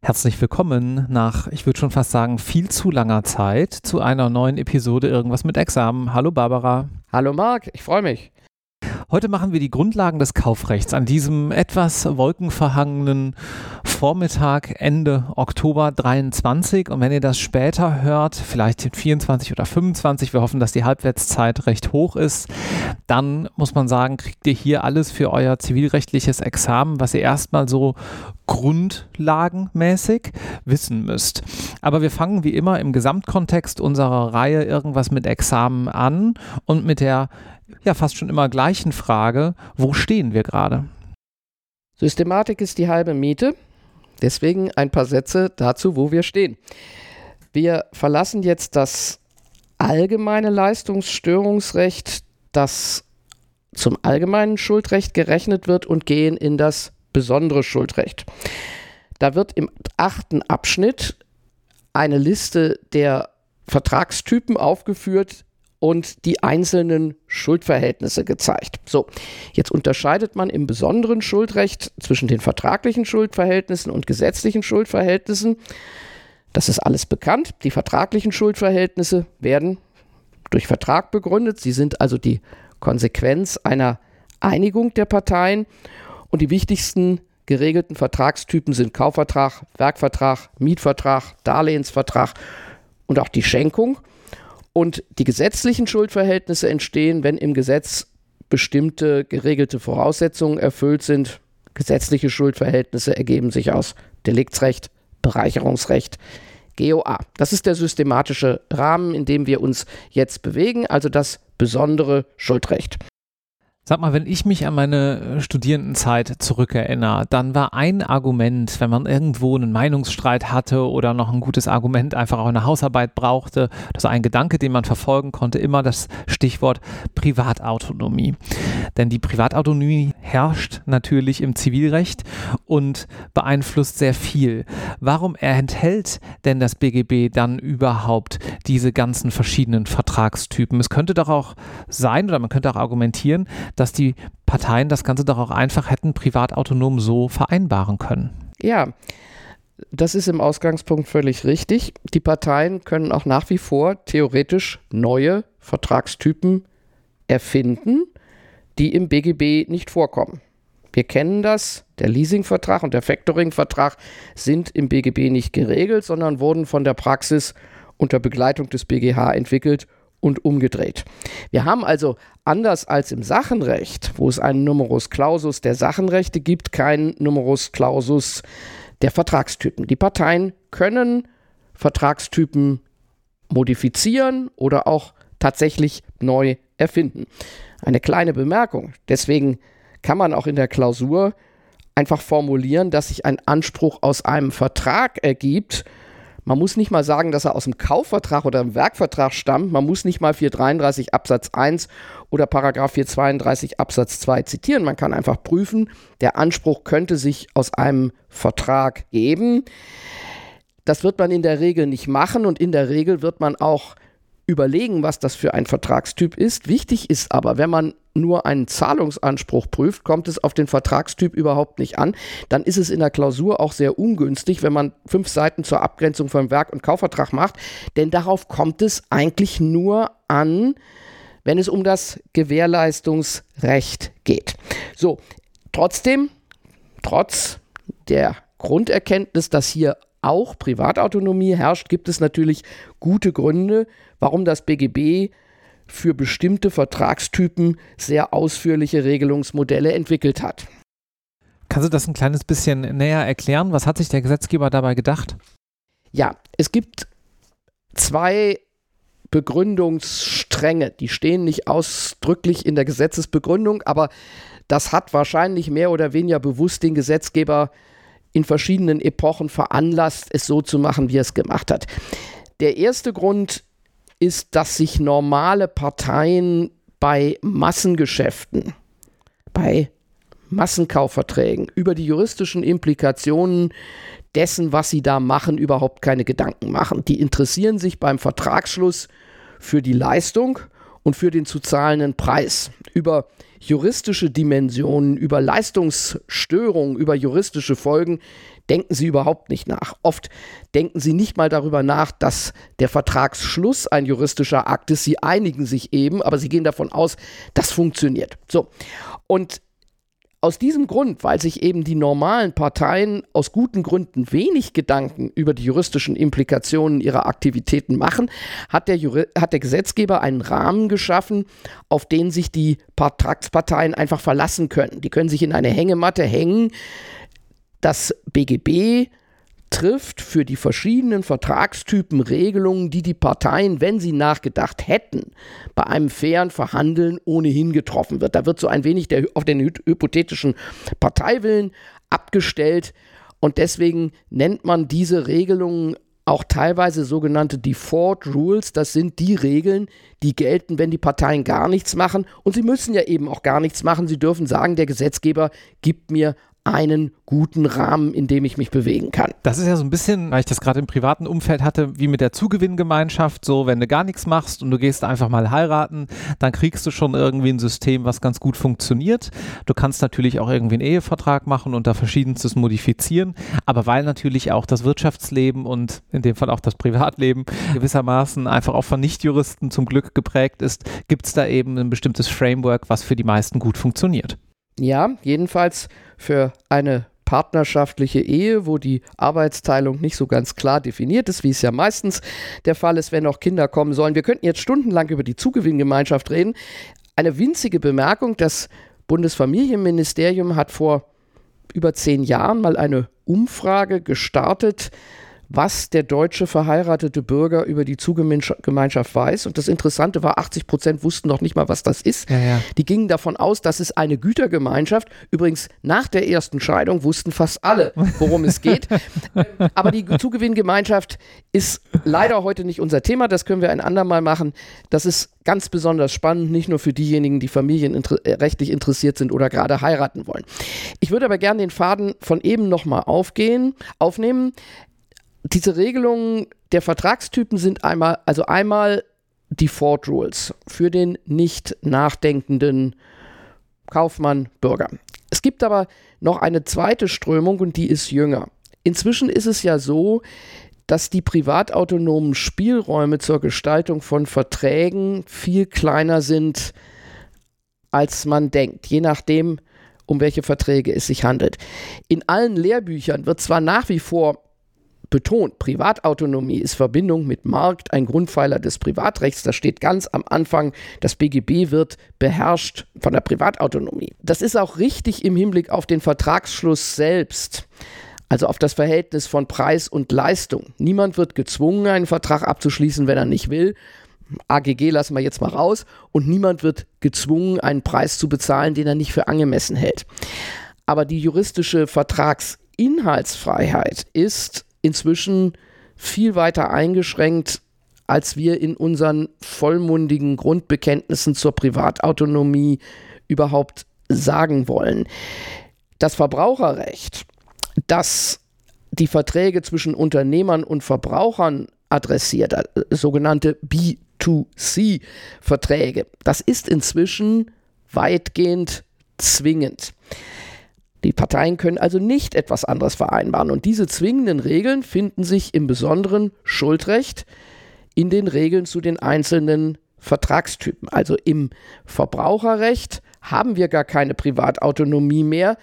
Herzlich willkommen nach, ich würde schon fast sagen, viel zu langer Zeit zu einer neuen Episode Irgendwas mit Examen. Hallo Barbara. Hallo Marc, ich freue mich. Heute machen wir die Grundlagen des Kaufrechts an diesem etwas wolkenverhangenen Vormittag Ende Oktober 23. Und wenn ihr das später hört, vielleicht 24 oder 25, wir hoffen, dass die Halbwertszeit recht hoch ist, dann muss man sagen, kriegt ihr hier alles für euer zivilrechtliches Examen, was ihr erstmal so grundlagenmäßig wissen müsst. Aber wir fangen wie immer im Gesamtkontext unserer Reihe irgendwas mit Examen an und mit der ja fast schon immer gleichen Frage, wo stehen wir gerade? Systematik ist die halbe Miete. Deswegen ein paar Sätze dazu, wo wir stehen. Wir verlassen jetzt das allgemeine Leistungsstörungsrecht, das zum allgemeinen Schuldrecht gerechnet wird und gehen in das besondere Schuldrecht. Da wird im achten Abschnitt eine Liste der Vertragstypen aufgeführt, und die einzelnen Schuldverhältnisse gezeigt. So, jetzt unterscheidet man im besonderen Schuldrecht zwischen den vertraglichen Schuldverhältnissen und gesetzlichen Schuldverhältnissen. Das ist alles bekannt. Die vertraglichen Schuldverhältnisse werden durch Vertrag begründet. Sie sind also die Konsequenz einer Einigung der Parteien und die wichtigsten geregelten Vertragstypen sind Kaufvertrag, Werkvertrag, Mietvertrag, Darlehensvertrag und auch die Schenkung. Und die gesetzlichen Schuldverhältnisse entstehen, wenn im Gesetz bestimmte geregelte Voraussetzungen erfüllt sind. Gesetzliche Schuldverhältnisse ergeben sich aus Deliktsrecht, Bereicherungsrecht, GOA. Das ist der systematische Rahmen, in dem wir uns jetzt bewegen, also das besondere Schuldrecht. Sag mal, wenn ich mich an meine äh, Studierendenzeit zurückerinnere, dann war ein Argument, wenn man irgendwo einen Meinungsstreit hatte oder noch ein gutes Argument einfach auch eine Hausarbeit brauchte, das war ein Gedanke, den man verfolgen konnte, immer das Stichwort Privatautonomie. Denn die Privatautonomie herrscht natürlich im Zivilrecht und beeinflusst sehr viel. Warum enthält denn das BGB dann überhaupt diese ganzen verschiedenen Vertragstypen? Es könnte doch auch sein oder man könnte auch argumentieren, dass die Parteien das Ganze doch auch einfach hätten privatautonom so vereinbaren können. Ja, das ist im Ausgangspunkt völlig richtig. Die Parteien können auch nach wie vor theoretisch neue Vertragstypen erfinden, die im BGB nicht vorkommen. Wir kennen das, der Leasingvertrag und der Factoringvertrag sind im BGB nicht geregelt, sondern wurden von der Praxis unter Begleitung des BGH entwickelt und umgedreht. Wir haben also anders als im Sachenrecht, wo es einen Numerus Clausus der Sachenrechte gibt, keinen Numerus Clausus der Vertragstypen. Die Parteien können Vertragstypen modifizieren oder auch tatsächlich neu erfinden. Eine kleine Bemerkung. Deswegen kann man auch in der Klausur einfach formulieren, dass sich ein Anspruch aus einem Vertrag ergibt, man muss nicht mal sagen, dass er aus dem Kaufvertrag oder dem Werkvertrag stammt. Man muss nicht mal 433 Absatz 1 oder Paragraph 432 Absatz 2 zitieren. Man kann einfach prüfen, der Anspruch könnte sich aus einem Vertrag geben. Das wird man in der Regel nicht machen und in der Regel wird man auch überlegen, was das für ein Vertragstyp ist. Wichtig ist aber, wenn man nur einen Zahlungsanspruch prüft, kommt es auf den Vertragstyp überhaupt nicht an. Dann ist es in der Klausur auch sehr ungünstig, wenn man fünf Seiten zur Abgrenzung von Werk- und Kaufvertrag macht, denn darauf kommt es eigentlich nur an, wenn es um das Gewährleistungsrecht geht. So, trotzdem, trotz der Grunderkenntnis, dass hier auch Privatautonomie herrscht, gibt es natürlich gute Gründe, warum das BGB für bestimmte Vertragstypen sehr ausführliche Regelungsmodelle entwickelt hat. Kannst du das ein kleines bisschen näher erklären? Was hat sich der Gesetzgeber dabei gedacht? Ja, es gibt zwei Begründungsstränge, die stehen nicht ausdrücklich in der Gesetzesbegründung, aber das hat wahrscheinlich mehr oder weniger bewusst den Gesetzgeber in verschiedenen Epochen veranlasst, es so zu machen, wie er es gemacht hat. Der erste Grund ist, dass sich normale Parteien bei Massengeschäften, bei Massenkaufverträgen über die juristischen Implikationen dessen, was sie da machen, überhaupt keine Gedanken machen. Die interessieren sich beim Vertragsschluss für die Leistung und für den zu zahlenden Preis. Über juristische Dimensionen, über Leistungsstörungen, über juristische Folgen denken sie überhaupt nicht nach. Oft denken sie nicht mal darüber nach, dass der Vertragsschluss ein juristischer Akt ist. Sie einigen sich eben, aber sie gehen davon aus, das funktioniert. So. Und aus diesem Grund, weil sich eben die normalen Parteien aus guten Gründen wenig Gedanken über die juristischen Implikationen ihrer Aktivitäten machen, hat der, Juri hat der Gesetzgeber einen Rahmen geschaffen, auf den sich die Vertragsparteien einfach verlassen können. Die können sich in eine Hängematte hängen. Das BGB trifft für die verschiedenen Vertragstypen Regelungen, die die Parteien, wenn sie nachgedacht hätten, bei einem fairen Verhandeln ohnehin getroffen wird. Da wird so ein wenig der, auf den hypothetischen Parteiwillen abgestellt und deswegen nennt man diese Regelungen auch teilweise sogenannte Default Rules. Das sind die Regeln, die gelten, wenn die Parteien gar nichts machen. Und sie müssen ja eben auch gar nichts machen. Sie dürfen sagen, der Gesetzgeber gibt mir einen guten Rahmen, in dem ich mich bewegen kann. Das ist ja so ein bisschen, weil ich das gerade im privaten Umfeld hatte, wie mit der Zugewinngemeinschaft. So, wenn du gar nichts machst und du gehst einfach mal heiraten, dann kriegst du schon irgendwie ein System, was ganz gut funktioniert. Du kannst natürlich auch irgendwie einen Ehevertrag machen und da verschiedenstes modifizieren. Aber weil natürlich auch das Wirtschaftsleben und in dem Fall auch das Privatleben gewissermaßen einfach auch von Nichtjuristen zum Glück geprägt ist, gibt es da eben ein bestimmtes Framework, was für die meisten gut funktioniert. Ja, jedenfalls für eine partnerschaftliche Ehe, wo die Arbeitsteilung nicht so ganz klar definiert ist, wie es ja meistens der Fall ist, wenn auch Kinder kommen sollen. Wir könnten jetzt stundenlang über die Zugewinngemeinschaft reden. Eine winzige Bemerkung, das Bundesfamilienministerium hat vor über zehn Jahren mal eine Umfrage gestartet, was der deutsche verheiratete Bürger über die Zugemeinschaft weiß. Und das Interessante war, 80 Prozent wussten noch nicht mal, was das ist. Ja, ja. Die gingen davon aus, dass es eine Gütergemeinschaft. Übrigens, nach der ersten Scheidung wussten fast alle, worum es geht. Aber die Zugewinngemeinschaft ist leider heute nicht unser Thema. Das können wir ein andermal machen. Das ist ganz besonders spannend, nicht nur für diejenigen, die familienrechtlich äh, interessiert sind oder gerade heiraten wollen. Ich würde aber gerne den Faden von eben nochmal aufgehen, aufnehmen diese Regelungen der Vertragstypen sind einmal, also einmal Default Rules für den nicht nachdenkenden Kaufmann, Bürger. Es gibt aber noch eine zweite Strömung und die ist jünger. Inzwischen ist es ja so, dass die privatautonomen Spielräume zur Gestaltung von Verträgen viel kleiner sind, als man denkt, je nachdem, um welche Verträge es sich handelt. In allen Lehrbüchern wird zwar nach wie vor betont, Privatautonomie ist Verbindung mit Markt ein Grundpfeiler des Privatrechts. Das steht ganz am Anfang. Das BGB wird beherrscht von der Privatautonomie. Das ist auch richtig im Hinblick auf den Vertragsschluss selbst. Also auf das Verhältnis von Preis und Leistung. Niemand wird gezwungen, einen Vertrag abzuschließen, wenn er nicht will. AGG lassen wir jetzt mal raus. Und niemand wird gezwungen, einen Preis zu bezahlen, den er nicht für angemessen hält. Aber die juristische Vertragsinhaltsfreiheit ist inzwischen viel weiter eingeschränkt, als wir in unseren vollmundigen Grundbekenntnissen zur Privatautonomie überhaupt sagen wollen. Das Verbraucherrecht, das die Verträge zwischen Unternehmern und Verbrauchern adressiert, äh, sogenannte B2C-Verträge, das ist inzwischen weitgehend zwingend. Die Parteien können also nicht etwas anderes vereinbaren. Und diese zwingenden Regeln finden sich im besonderen Schuldrecht in den Regeln zu den einzelnen Vertragstypen. Also im Verbraucherrecht haben wir gar keine Privatautonomie mehr.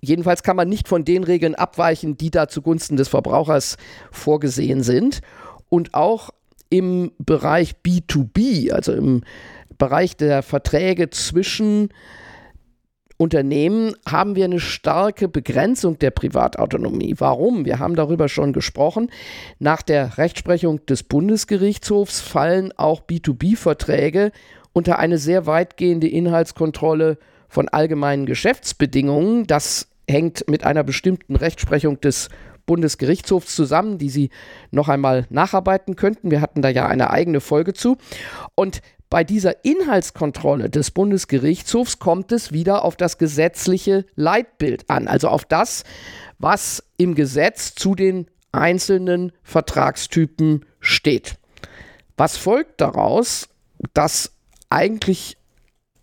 Jedenfalls kann man nicht von den Regeln abweichen, die da zugunsten des Verbrauchers vorgesehen sind. Und auch im Bereich B2B, also im Bereich der Verträge zwischen Unternehmen haben wir eine starke Begrenzung der Privatautonomie. Warum? Wir haben darüber schon gesprochen. Nach der Rechtsprechung des Bundesgerichtshofs fallen auch B2B-Verträge unter eine sehr weitgehende Inhaltskontrolle von allgemeinen Geschäftsbedingungen. Das hängt mit einer bestimmten Rechtsprechung des Bundesgerichtshofs zusammen, die Sie noch einmal nacharbeiten könnten. Wir hatten da ja eine eigene Folge zu. Und bei dieser Inhaltskontrolle des Bundesgerichtshofs kommt es wieder auf das gesetzliche Leitbild an, also auf das, was im Gesetz zu den einzelnen Vertragstypen steht. Was folgt daraus, dass eigentlich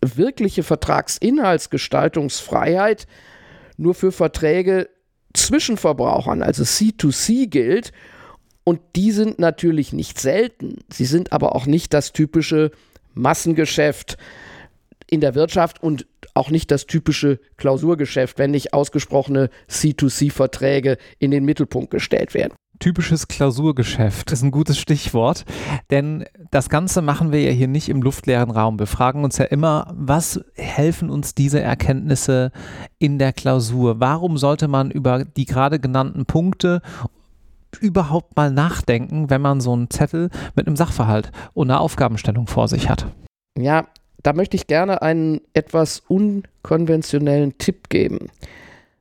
wirkliche Vertragsinhaltsgestaltungsfreiheit nur für Verträge zwischen Verbrauchern, also C2C gilt. Und die sind natürlich nicht selten. Sie sind aber auch nicht das typische Massengeschäft in der Wirtschaft und auch nicht das typische Klausurgeschäft, wenn nicht ausgesprochene C2C-Verträge in den Mittelpunkt gestellt werden typisches Klausurgeschäft ist ein gutes Stichwort, denn das Ganze machen wir ja hier nicht im luftleeren Raum. Wir fragen uns ja immer, was helfen uns diese Erkenntnisse in der Klausur? Warum sollte man über die gerade genannten Punkte überhaupt mal nachdenken, wenn man so einen Zettel mit einem Sachverhalt und einer Aufgabenstellung vor sich hat? Ja, da möchte ich gerne einen etwas unkonventionellen Tipp geben.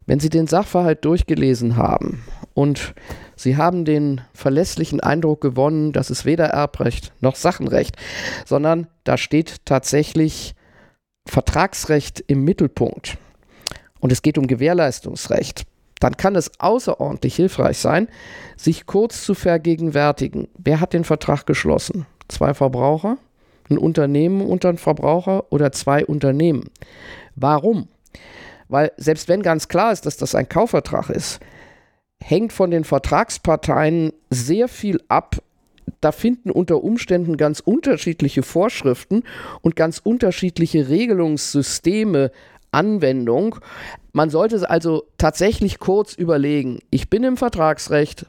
Wenn Sie den Sachverhalt durchgelesen haben und Sie haben den verlässlichen Eindruck gewonnen, dass es weder Erbrecht noch Sachenrecht, sondern da steht tatsächlich Vertragsrecht im Mittelpunkt und es geht um Gewährleistungsrecht, dann kann es außerordentlich hilfreich sein, sich kurz zu vergegenwärtigen. Wer hat den Vertrag geschlossen? Zwei Verbraucher, ein Unternehmen und ein Verbraucher oder zwei Unternehmen. Warum? Weil selbst wenn ganz klar ist, dass das ein Kaufvertrag ist, hängt von den Vertragsparteien sehr viel ab. Da finden unter Umständen ganz unterschiedliche Vorschriften und ganz unterschiedliche Regelungssysteme Anwendung. Man sollte also tatsächlich kurz überlegen, ich bin im Vertragsrecht,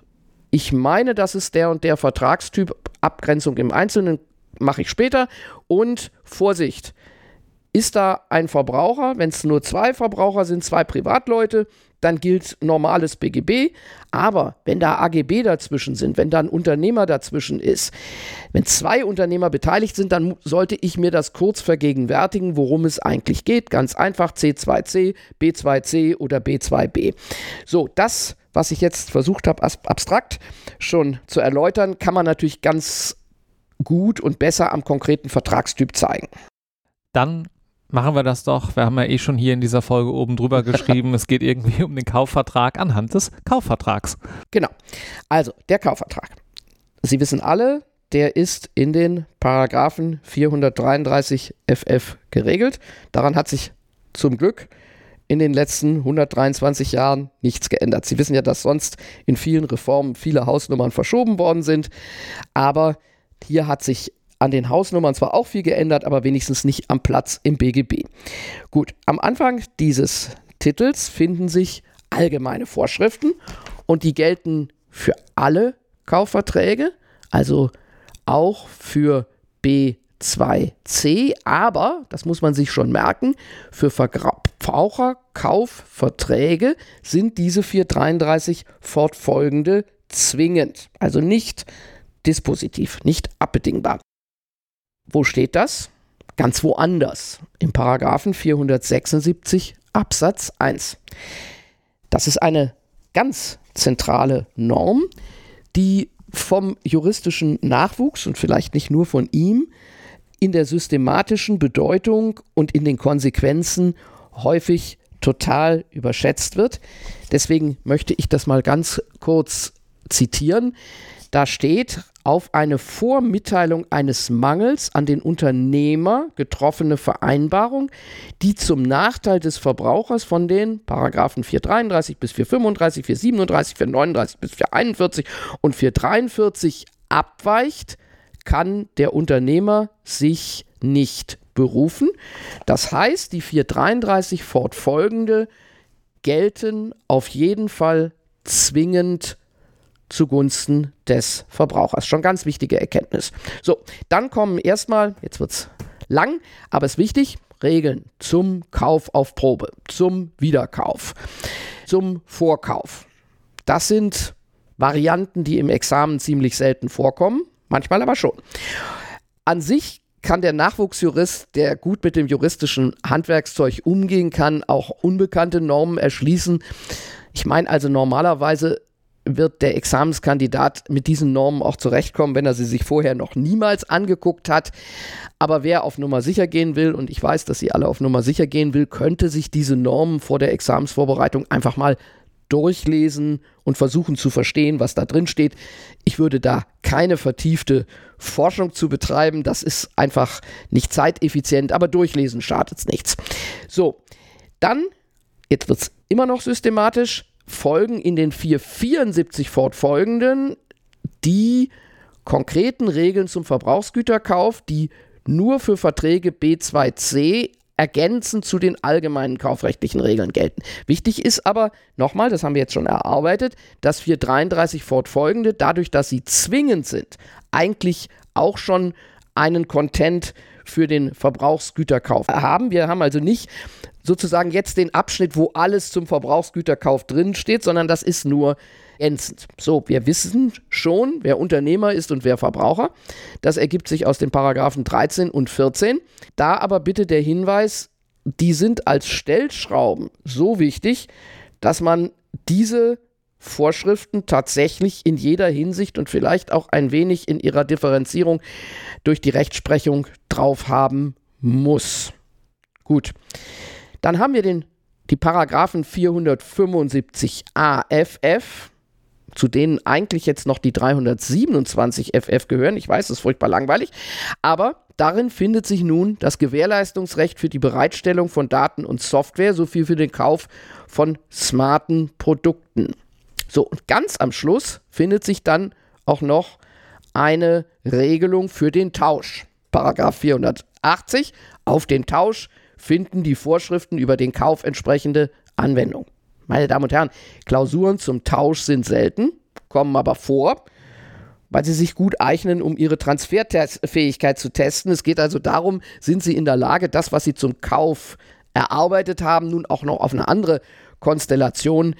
ich meine, das ist der und der Vertragstyp, Abgrenzung im Einzelnen mache ich später und Vorsicht, ist da ein Verbraucher, wenn es nur zwei Verbraucher sind, zwei Privatleute, dann gilt normales BGB. Aber wenn da AGB dazwischen sind, wenn da ein Unternehmer dazwischen ist, wenn zwei Unternehmer beteiligt sind, dann sollte ich mir das kurz vergegenwärtigen, worum es eigentlich geht. Ganz einfach C2C, B2C oder B2B. So, das, was ich jetzt versucht habe, abstrakt schon zu erläutern, kann man natürlich ganz gut und besser am konkreten Vertragstyp zeigen. Dann Machen wir das doch. Wir haben ja eh schon hier in dieser Folge oben drüber geschrieben, es geht irgendwie um den Kaufvertrag anhand des Kaufvertrags. Genau. Also, der Kaufvertrag. Sie wissen alle, der ist in den Paragraphen 433 FF geregelt. Daran hat sich zum Glück in den letzten 123 Jahren nichts geändert. Sie wissen ja, dass sonst in vielen Reformen viele Hausnummern verschoben worden sind, aber hier hat sich an den Hausnummern zwar auch viel geändert, aber wenigstens nicht am Platz im BGB. Gut, am Anfang dieses Titels finden sich allgemeine Vorschriften und die gelten für alle Kaufverträge, also auch für B2C, aber, das muss man sich schon merken, für Verbraucherkaufverträge sind diese 433 fortfolgende zwingend, also nicht dispositiv, nicht abbedingbar. Wo steht das? Ganz woanders, im Paragraphen 476 Absatz 1. Das ist eine ganz zentrale Norm, die vom juristischen Nachwuchs und vielleicht nicht nur von ihm in der systematischen Bedeutung und in den Konsequenzen häufig total überschätzt wird. Deswegen möchte ich das mal ganz kurz zitieren. Da steht, auf eine Vormitteilung eines Mangels an den Unternehmer getroffene Vereinbarung, die zum Nachteil des Verbrauchers von den Paragraphen 433 bis 435, 437, 439 bis 441 und 443 abweicht, kann der Unternehmer sich nicht berufen. Das heißt, die 433 fortfolgende gelten auf jeden Fall zwingend zugunsten des Verbrauchers. Schon ganz wichtige Erkenntnis. So, dann kommen erstmal, jetzt wird es lang, aber es ist wichtig, Regeln zum Kauf auf Probe, zum Wiederkauf, zum Vorkauf. Das sind Varianten, die im Examen ziemlich selten vorkommen, manchmal aber schon. An sich kann der Nachwuchsjurist, der gut mit dem juristischen Handwerkszeug umgehen kann, auch unbekannte Normen erschließen. Ich meine also normalerweise wird der Examenskandidat mit diesen Normen auch zurechtkommen, wenn er sie sich vorher noch niemals angeguckt hat. Aber wer auf Nummer sicher gehen will, und ich weiß, dass sie alle auf Nummer sicher gehen will, könnte sich diese Normen vor der Examensvorbereitung einfach mal durchlesen und versuchen zu verstehen, was da drin steht. Ich würde da keine vertiefte Forschung zu betreiben. Das ist einfach nicht zeiteffizient, aber durchlesen schadet nichts. So, dann, jetzt wird es immer noch systematisch, folgen in den 474 fortfolgenden die konkreten Regeln zum Verbrauchsgüterkauf, die nur für Verträge B2C ergänzend zu den allgemeinen kaufrechtlichen Regeln gelten. Wichtig ist aber, nochmal, das haben wir jetzt schon erarbeitet, dass 433 fortfolgende, dadurch, dass sie zwingend sind, eigentlich auch schon einen Content für den Verbrauchsgüterkauf haben. Wir haben also nicht sozusagen jetzt den Abschnitt, wo alles zum Verbrauchsgüterkauf drin steht, sondern das ist nur ergänzend. So, wir wissen schon, wer Unternehmer ist und wer Verbraucher. Das ergibt sich aus den Paragraphen 13 und 14. Da aber bitte der Hinweis, die sind als Stellschrauben so wichtig, dass man diese Vorschriften tatsächlich in jeder Hinsicht und vielleicht auch ein wenig in ihrer Differenzierung durch die Rechtsprechung drauf haben muss. Gut. Dann haben wir den, die Paragraphen 475 AFF, zu denen eigentlich jetzt noch die 327 FF gehören. Ich weiß, das ist furchtbar langweilig, aber darin findet sich nun das Gewährleistungsrecht für die Bereitstellung von Daten und Software sowie für den Kauf von smarten Produkten. So, und ganz am Schluss findet sich dann auch noch eine Regelung für den Tausch. Paragraph 480. Auf den Tausch finden die Vorschriften über den Kauf entsprechende Anwendung. Meine Damen und Herren, Klausuren zum Tausch sind selten, kommen aber vor, weil sie sich gut eignen, um ihre Transferfähigkeit zu testen. Es geht also darum, sind sie in der Lage, das, was sie zum Kauf erarbeitet haben, nun auch noch auf eine andere Konstellation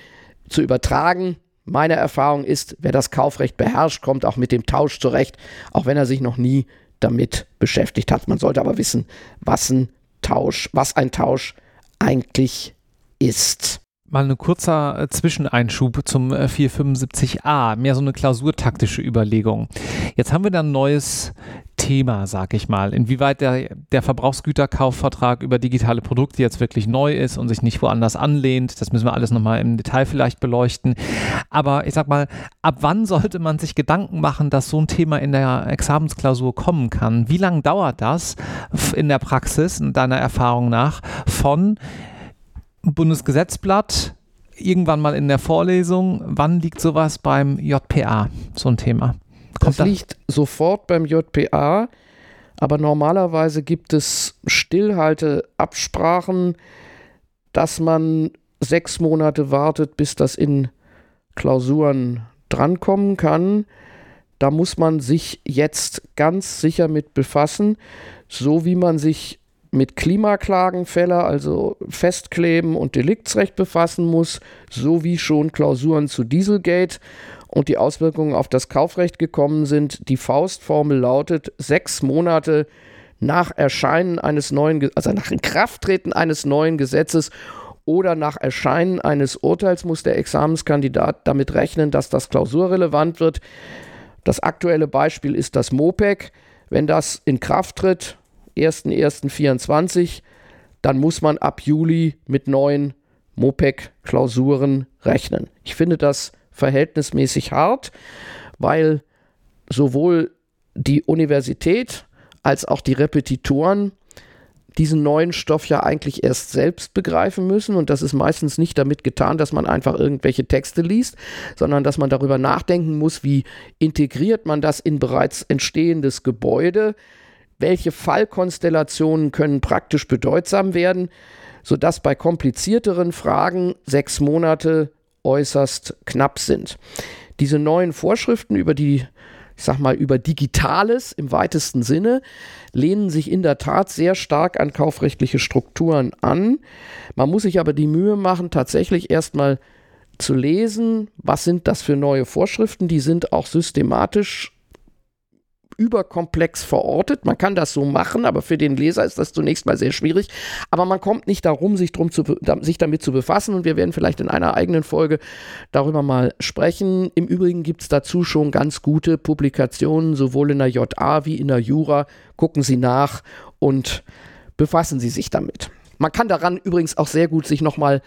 zu übertragen. Meine Erfahrung ist, wer das Kaufrecht beherrscht, kommt auch mit dem Tausch zurecht, auch wenn er sich noch nie damit beschäftigt hat. Man sollte aber wissen, was ein Tausch, was ein Tausch eigentlich ist. Mal ein kurzer äh, Zwischeneinschub zum 475a, äh, mehr so eine klausurtaktische Überlegung. Jetzt haben wir da ein neues Thema, sag ich mal. Inwieweit der, der Verbrauchsgüterkaufvertrag über digitale Produkte jetzt wirklich neu ist und sich nicht woanders anlehnt, das müssen wir alles nochmal im Detail vielleicht beleuchten. Aber ich sag mal, ab wann sollte man sich Gedanken machen, dass so ein Thema in der Examensklausur kommen kann? Wie lange dauert das in der Praxis, in deiner Erfahrung nach, von Bundesgesetzblatt, irgendwann mal in der Vorlesung. Wann liegt sowas beim JPA, so ein Thema? Kommt das liegt sofort beim JPA, aber normalerweise gibt es Stillhalteabsprachen, dass man sechs Monate wartet, bis das in Klausuren drankommen kann. Da muss man sich jetzt ganz sicher mit befassen, so wie man sich mit Klimaklagenfälle, also Festkleben und Deliktsrecht befassen muss, sowie schon Klausuren zu Dieselgate und die Auswirkungen auf das Kaufrecht gekommen sind. Die Faustformel lautet sechs Monate nach Erscheinen eines neuen, also nach Inkrafttreten eines neuen Gesetzes oder nach Erscheinen eines Urteils muss der Examenskandidat damit rechnen, dass das klausurrelevant wird. Das aktuelle Beispiel ist das MOPEC. Wenn das in Kraft tritt, 1.1.24, dann muss man ab Juli mit neuen MOPEC-Klausuren rechnen. Ich finde das verhältnismäßig hart, weil sowohl die Universität als auch die Repetitoren diesen neuen Stoff ja eigentlich erst selbst begreifen müssen. Und das ist meistens nicht damit getan, dass man einfach irgendwelche Texte liest, sondern dass man darüber nachdenken muss, wie integriert man das in bereits entstehendes Gebäude, welche Fallkonstellationen können praktisch bedeutsam werden, sodass bei komplizierteren Fragen sechs Monate äußerst knapp sind. Diese neuen Vorschriften über die ich sag mal, über Digitales im weitesten Sinne, lehnen sich in der Tat sehr stark an kaufrechtliche Strukturen an. Man muss sich aber die Mühe machen, tatsächlich erstmal zu lesen, was sind das für neue Vorschriften. Die sind auch systematisch überkomplex verortet. Man kann das so machen, aber für den Leser ist das zunächst mal sehr schwierig. Aber man kommt nicht darum, sich, drum zu, sich damit zu befassen und wir werden vielleicht in einer eigenen Folge darüber mal sprechen. Im Übrigen gibt es dazu schon ganz gute Publikationen, sowohl in der JA wie in der Jura. Gucken Sie nach und befassen Sie sich damit. Man kann daran übrigens auch sehr gut sich nochmal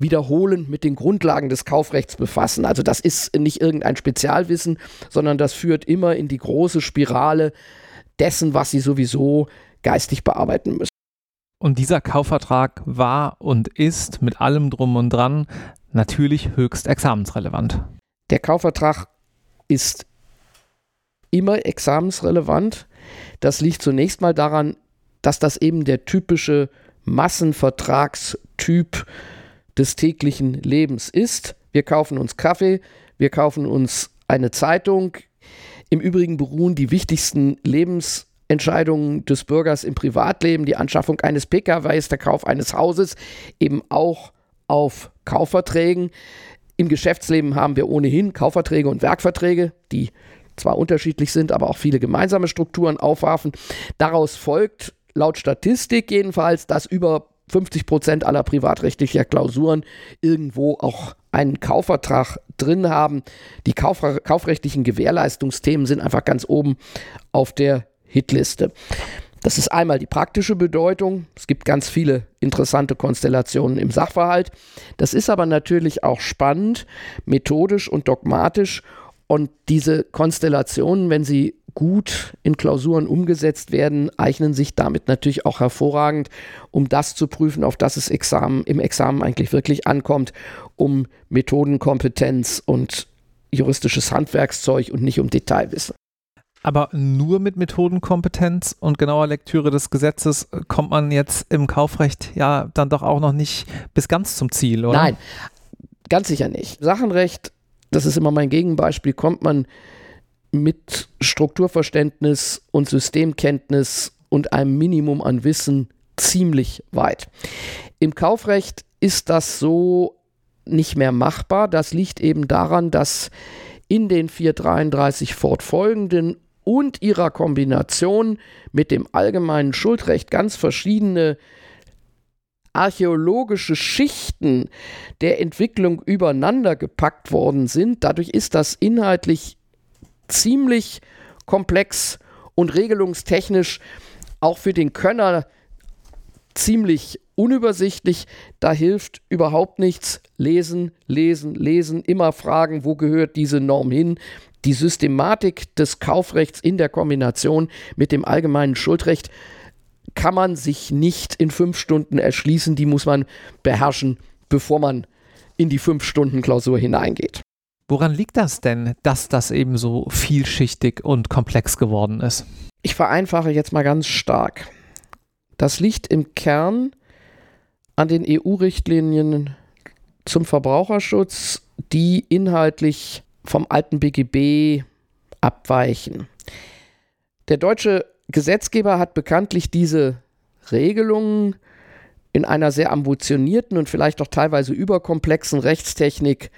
wiederholend mit den Grundlagen des Kaufrechts befassen. Also das ist nicht irgendein Spezialwissen, sondern das führt immer in die große Spirale dessen, was sie sowieso geistig bearbeiten müssen. Und dieser Kaufvertrag war und ist mit allem drum und dran natürlich höchst examensrelevant. Der Kaufvertrag ist immer examensrelevant. Das liegt zunächst mal daran, dass das eben der typische Massenvertragstyp des täglichen Lebens ist. Wir kaufen uns Kaffee, wir kaufen uns eine Zeitung. Im Übrigen beruhen die wichtigsten Lebens Entscheidungen des Bürgers im Privatleben, die Anschaffung eines PKWs, der Kauf eines Hauses, eben auch auf Kaufverträgen. Im Geschäftsleben haben wir ohnehin Kaufverträge und Werkverträge, die zwar unterschiedlich sind, aber auch viele gemeinsame Strukturen aufwarfen. Daraus folgt laut Statistik jedenfalls, dass über 50 Prozent aller privatrechtlicher Klausuren irgendwo auch einen Kaufvertrag drin haben. Die kauf kaufrechtlichen Gewährleistungsthemen sind einfach ganz oben auf der Hitliste. Das ist einmal die praktische Bedeutung. Es gibt ganz viele interessante Konstellationen im Sachverhalt. Das ist aber natürlich auch spannend, methodisch und dogmatisch. Und diese Konstellationen, wenn sie gut in Klausuren umgesetzt werden, eignen sich damit natürlich auch hervorragend, um das zu prüfen, auf das es Examen, im Examen eigentlich wirklich ankommt, um Methodenkompetenz und juristisches Handwerkszeug und nicht um Detailwissen. Aber nur mit Methodenkompetenz und genauer Lektüre des Gesetzes kommt man jetzt im Kaufrecht ja dann doch auch noch nicht bis ganz zum Ziel, oder? Nein, ganz sicher nicht. Sachenrecht, das ist immer mein Gegenbeispiel, kommt man mit Strukturverständnis und Systemkenntnis und einem Minimum an Wissen ziemlich weit. Im Kaufrecht ist das so nicht mehr machbar. Das liegt eben daran, dass in den 433 fortfolgenden und ihrer Kombination mit dem allgemeinen Schuldrecht ganz verschiedene archäologische Schichten der Entwicklung übereinander gepackt worden sind. Dadurch ist das inhaltlich ziemlich komplex und regelungstechnisch auch für den Könner ziemlich unübersichtlich. Da hilft überhaupt nichts. Lesen, lesen, lesen, immer fragen, wo gehört diese Norm hin die Systematik des Kaufrechts in der Kombination mit dem allgemeinen Schuldrecht kann man sich nicht in fünf Stunden erschließen. Die muss man beherrschen, bevor man in die fünf Stunden Klausur hineingeht. Woran liegt das denn, dass das eben so vielschichtig und komplex geworden ist? Ich vereinfache jetzt mal ganz stark. Das liegt im Kern an den EU-Richtlinien zum Verbraucherschutz, die inhaltlich vom alten BGB abweichen. Der deutsche Gesetzgeber hat bekanntlich diese Regelungen in einer sehr ambitionierten und vielleicht auch teilweise überkomplexen Rechtstechnik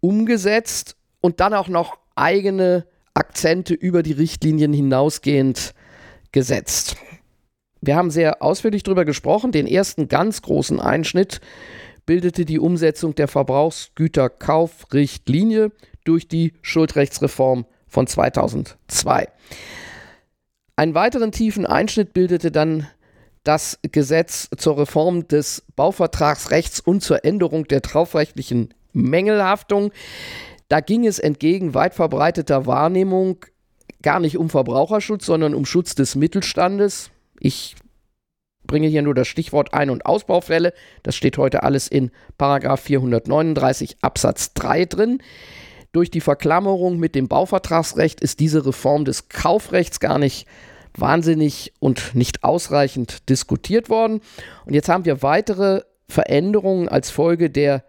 umgesetzt und dann auch noch eigene Akzente über die Richtlinien hinausgehend gesetzt. Wir haben sehr ausführlich darüber gesprochen. Den ersten ganz großen Einschnitt bildete die Umsetzung der Verbrauchsgüterkaufrichtlinie durch die Schuldrechtsreform von 2002. Einen weiteren tiefen Einschnitt bildete dann das Gesetz zur Reform des Bauvertragsrechts und zur Änderung der traufrechtlichen Mängelhaftung. Da ging es entgegen weit verbreiteter Wahrnehmung gar nicht um Verbraucherschutz, sondern um Schutz des Mittelstandes. Ich bringe hier nur das Stichwort Ein- und Ausbaufälle. Das steht heute alles in Paragraph 439 Absatz 3 drin. Durch die Verklammerung mit dem Bauvertragsrecht ist diese Reform des Kaufrechts gar nicht wahnsinnig und nicht ausreichend diskutiert worden. Und jetzt haben wir weitere Veränderungen als Folge der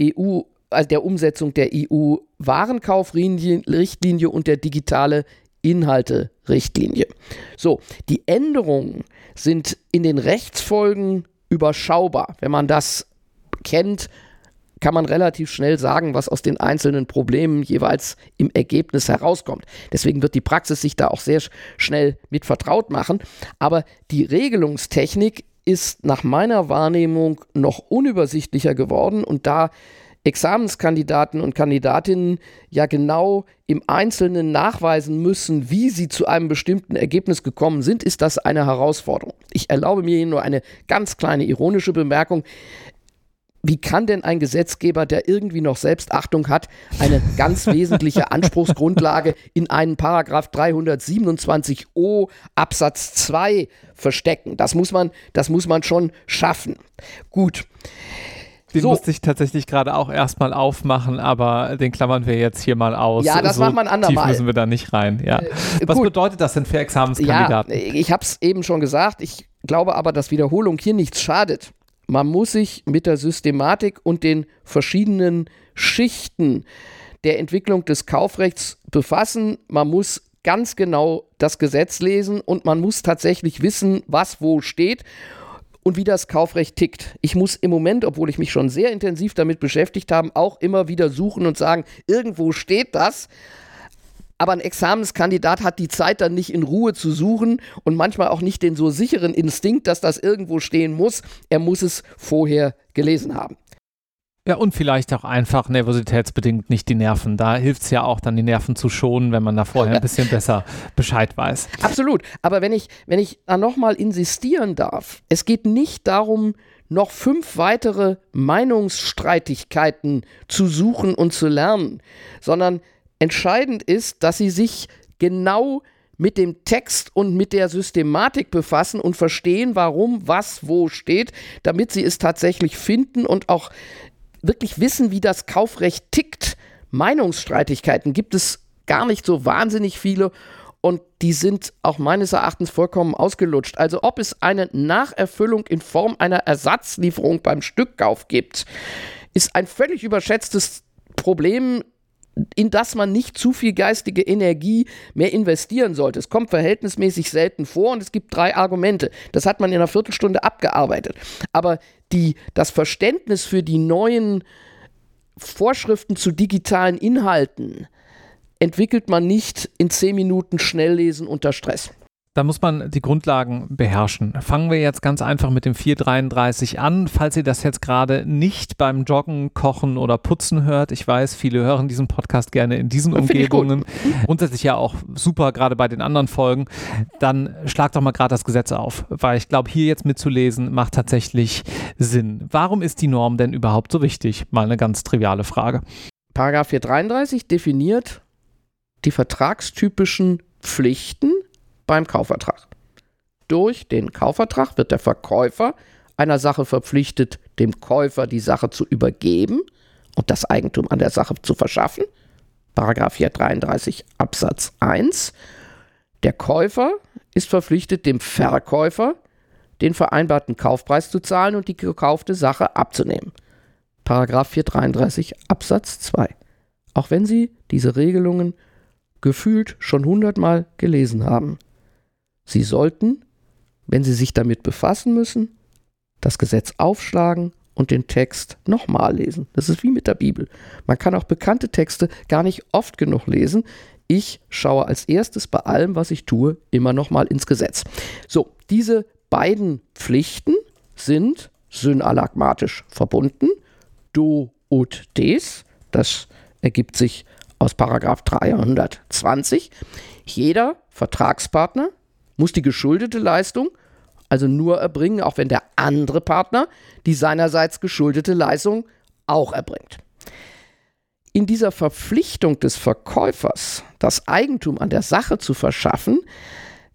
EU, also der Umsetzung der EU-Warenkaufrichtlinie und der digitale Inhalte-Richtlinie. So, die Änderungen sind in den Rechtsfolgen überschaubar. Wenn man das kennt, kann man relativ schnell sagen, was aus den einzelnen Problemen jeweils im Ergebnis herauskommt. Deswegen wird die Praxis sich da auch sehr schnell mit vertraut machen. Aber die Regelungstechnik ist nach meiner Wahrnehmung noch unübersichtlicher geworden und da Examenskandidaten und Kandidatinnen ja genau im Einzelnen nachweisen müssen, wie sie zu einem bestimmten Ergebnis gekommen sind, ist das eine Herausforderung. Ich erlaube mir hier nur eine ganz kleine ironische Bemerkung. Wie kann denn ein Gesetzgeber, der irgendwie noch Selbstachtung hat, eine ganz wesentliche Anspruchsgrundlage in einen Paragraph 327o Absatz 2 verstecken? Das muss man, das muss man schon schaffen. Gut. Den so. musste ich tatsächlich gerade auch erstmal aufmachen, aber den klammern wir jetzt hier mal aus. Ja, das so macht man andermal. Tief müssen wir da nicht rein. Ja. Äh, Was gut. bedeutet das denn für Examenskandidaten? Ja, ich habe es eben schon gesagt. Ich glaube aber, dass Wiederholung hier nichts schadet. Man muss sich mit der Systematik und den verschiedenen Schichten der Entwicklung des Kaufrechts befassen. Man muss ganz genau das Gesetz lesen und man muss tatsächlich wissen, was wo steht und wie das Kaufrecht tickt. Ich muss im Moment, obwohl ich mich schon sehr intensiv damit beschäftigt habe, auch immer wieder suchen und sagen, irgendwo steht das. Aber ein Examenskandidat hat die Zeit dann nicht in Ruhe zu suchen und manchmal auch nicht den so sicheren Instinkt, dass das irgendwo stehen muss. Er muss es vorher gelesen haben. Ja, und vielleicht auch einfach nervositätsbedingt nicht die Nerven. Da hilft es ja auch dann, die Nerven zu schonen, wenn man da vorher ein bisschen besser Bescheid weiß. Absolut. Aber wenn ich, wenn ich da nochmal insistieren darf, es geht nicht darum, noch fünf weitere Meinungsstreitigkeiten zu suchen und zu lernen, sondern entscheidend ist, dass sie sich genau mit dem Text und mit der Systematik befassen und verstehen, warum was wo steht, damit sie es tatsächlich finden und auch wirklich wissen, wie das Kaufrecht tickt. Meinungsstreitigkeiten gibt es gar nicht so wahnsinnig viele und die sind auch meines Erachtens vollkommen ausgelutscht. Also ob es eine Nacherfüllung in Form einer Ersatzlieferung beim Stückkauf gibt, ist ein völlig überschätztes Problem in das man nicht zu viel geistige Energie mehr investieren sollte. Es kommt verhältnismäßig selten vor und es gibt drei Argumente. Das hat man in einer Viertelstunde abgearbeitet. Aber die, das Verständnis für die neuen Vorschriften zu digitalen Inhalten entwickelt man nicht in zehn Minuten Schnelllesen unter Stress. Da muss man die Grundlagen beherrschen. Fangen wir jetzt ganz einfach mit dem 433 an. Falls ihr das jetzt gerade nicht beim Joggen, Kochen oder Putzen hört, ich weiß, viele hören diesen Podcast gerne in diesen Umgebungen. Grundsätzlich ja auch super, gerade bei den anderen Folgen. Dann schlag doch mal gerade das Gesetz auf, weil ich glaube, hier jetzt mitzulesen macht tatsächlich Sinn. Warum ist die Norm denn überhaupt so wichtig? Mal eine ganz triviale Frage. Paragraph 433 definiert die vertragstypischen Pflichten beim Kaufvertrag. Durch den Kaufvertrag wird der Verkäufer einer Sache verpflichtet, dem Käufer die Sache zu übergeben und das Eigentum an der Sache zu verschaffen. Paragraph 433 Absatz 1. Der Käufer ist verpflichtet, dem Verkäufer den vereinbarten Kaufpreis zu zahlen und die gekaufte Sache abzunehmen. Paragraph 433 Absatz 2. Auch wenn Sie diese Regelungen gefühlt schon hundertmal gelesen haben, Sie sollten, wenn Sie sich damit befassen müssen, das Gesetz aufschlagen und den Text nochmal lesen. Das ist wie mit der Bibel. Man kann auch bekannte Texte gar nicht oft genug lesen. Ich schaue als erstes bei allem, was ich tue, immer nochmal ins Gesetz. So, diese beiden Pflichten sind synalagmatisch verbunden. Do ut des, das ergibt sich aus Paragraph 320. Jeder Vertragspartner muss die geschuldete Leistung also nur erbringen, auch wenn der andere Partner die seinerseits geschuldete Leistung auch erbringt. In dieser Verpflichtung des Verkäufers, das Eigentum an der Sache zu verschaffen,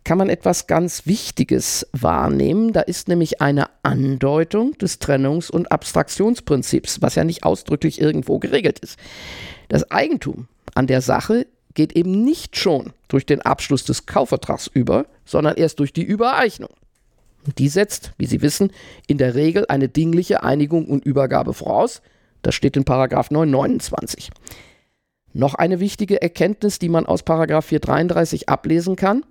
kann man etwas ganz Wichtiges wahrnehmen. Da ist nämlich eine Andeutung des Trennungs- und Abstraktionsprinzips, was ja nicht ausdrücklich irgendwo geregelt ist. Das Eigentum an der Sache geht eben nicht schon durch den Abschluss des Kaufvertrags über, sondern erst durch die Übereignung. Die setzt, wie Sie wissen, in der Regel eine dingliche Einigung und Übergabe voraus. Das steht in Paragraph 929. Noch eine wichtige Erkenntnis, die man aus Paragraph 433 ablesen kann.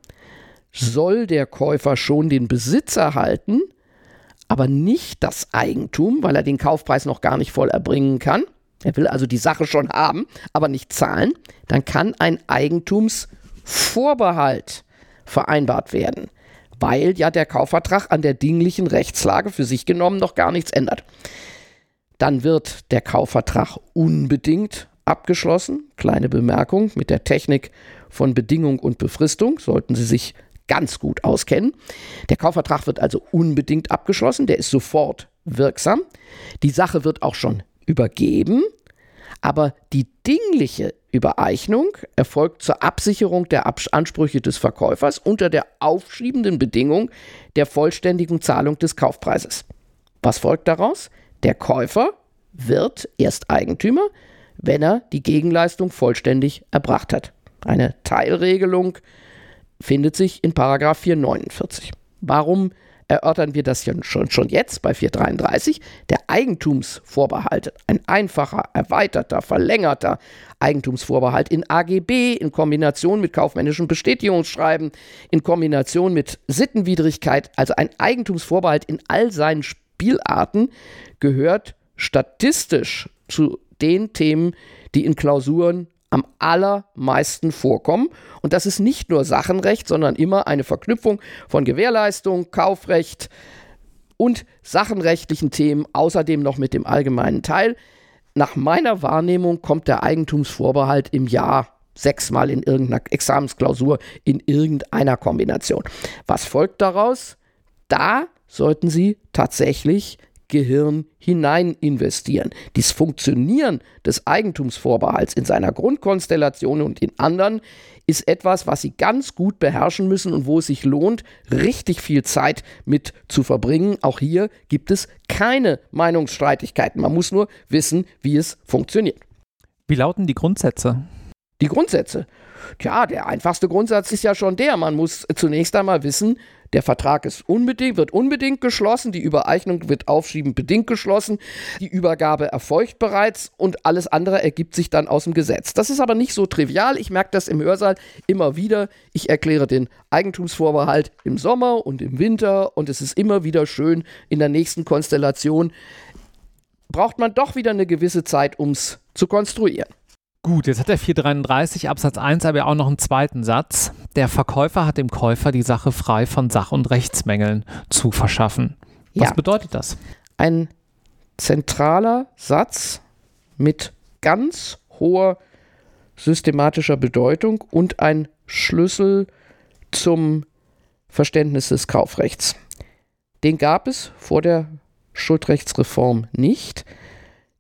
Soll der Käufer schon den Besitz erhalten, aber nicht das Eigentum, weil er den Kaufpreis noch gar nicht voll erbringen kann, er will also die Sache schon haben, aber nicht zahlen, dann kann ein Eigentumsvorbehalt vereinbart werden, weil ja der Kaufvertrag an der dinglichen Rechtslage für sich genommen noch gar nichts ändert. Dann wird der Kaufvertrag unbedingt abgeschlossen. Kleine Bemerkung mit der Technik von Bedingung und Befristung sollten Sie sich ganz gut auskennen. Der Kaufvertrag wird also unbedingt abgeschlossen, der ist sofort wirksam. Die Sache wird auch schon übergeben, aber die dingliche Übereignung erfolgt zur Absicherung der Ansprüche des Verkäufers unter der aufschiebenden Bedingung der vollständigen Zahlung des Kaufpreises. Was folgt daraus? Der Käufer wird erst Eigentümer, wenn er die Gegenleistung vollständig erbracht hat. Eine Teilregelung findet sich in Paragraph 449. Warum erörtern wir das schon, schon jetzt bei 433. Der Eigentumsvorbehalt, ein einfacher, erweiterter, verlängerter Eigentumsvorbehalt in AGB in Kombination mit kaufmännischen Bestätigungsschreiben, in Kombination mit Sittenwidrigkeit, also ein Eigentumsvorbehalt in all seinen Spielarten, gehört statistisch zu den Themen, die in Klausuren am allermeisten vorkommen. Und das ist nicht nur Sachenrecht, sondern immer eine Verknüpfung von Gewährleistung, Kaufrecht und sachenrechtlichen Themen, außerdem noch mit dem allgemeinen Teil. Nach meiner Wahrnehmung kommt der Eigentumsvorbehalt im Jahr sechsmal in irgendeiner Examensklausur in irgendeiner Kombination. Was folgt daraus? Da sollten Sie tatsächlich Gehirn hinein investieren. Dies Funktionieren des Eigentumsvorbehalts in seiner Grundkonstellation und in anderen ist etwas, was Sie ganz gut beherrschen müssen und wo es sich lohnt, richtig viel Zeit mit zu verbringen. Auch hier gibt es keine Meinungsstreitigkeiten. Man muss nur wissen, wie es funktioniert. Wie lauten die Grundsätze? Die Grundsätze. Tja, der einfachste Grundsatz ist ja schon der. Man muss zunächst einmal wissen, der Vertrag ist unbedingt, wird unbedingt geschlossen, die Übereignung wird aufschiebend bedingt geschlossen, die Übergabe erfolgt bereits und alles andere ergibt sich dann aus dem Gesetz. Das ist aber nicht so trivial. Ich merke das im Hörsaal immer wieder. Ich erkläre den Eigentumsvorbehalt im Sommer und im Winter und es ist immer wieder schön in der nächsten Konstellation. Braucht man doch wieder eine gewisse Zeit, um es zu konstruieren. Gut, jetzt hat der 433 Absatz 1 aber auch noch einen zweiten Satz. Der Verkäufer hat dem Käufer die Sache frei von Sach- und Rechtsmängeln zu verschaffen. Was ja. bedeutet das? Ein zentraler Satz mit ganz hoher systematischer Bedeutung und ein Schlüssel zum Verständnis des Kaufrechts. Den gab es vor der Schuldrechtsreform nicht.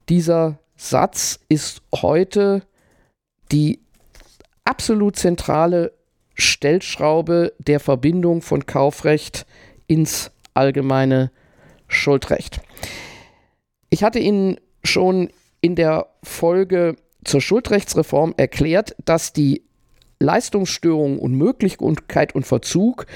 Dieser Satz ist heute die absolut zentrale Stellschraube der Verbindung von Kaufrecht ins allgemeine Schuldrecht. Ich hatte Ihnen schon in der Folge zur Schuldrechtsreform erklärt, dass die Leistungsstörung, Unmöglichkeit und Verzug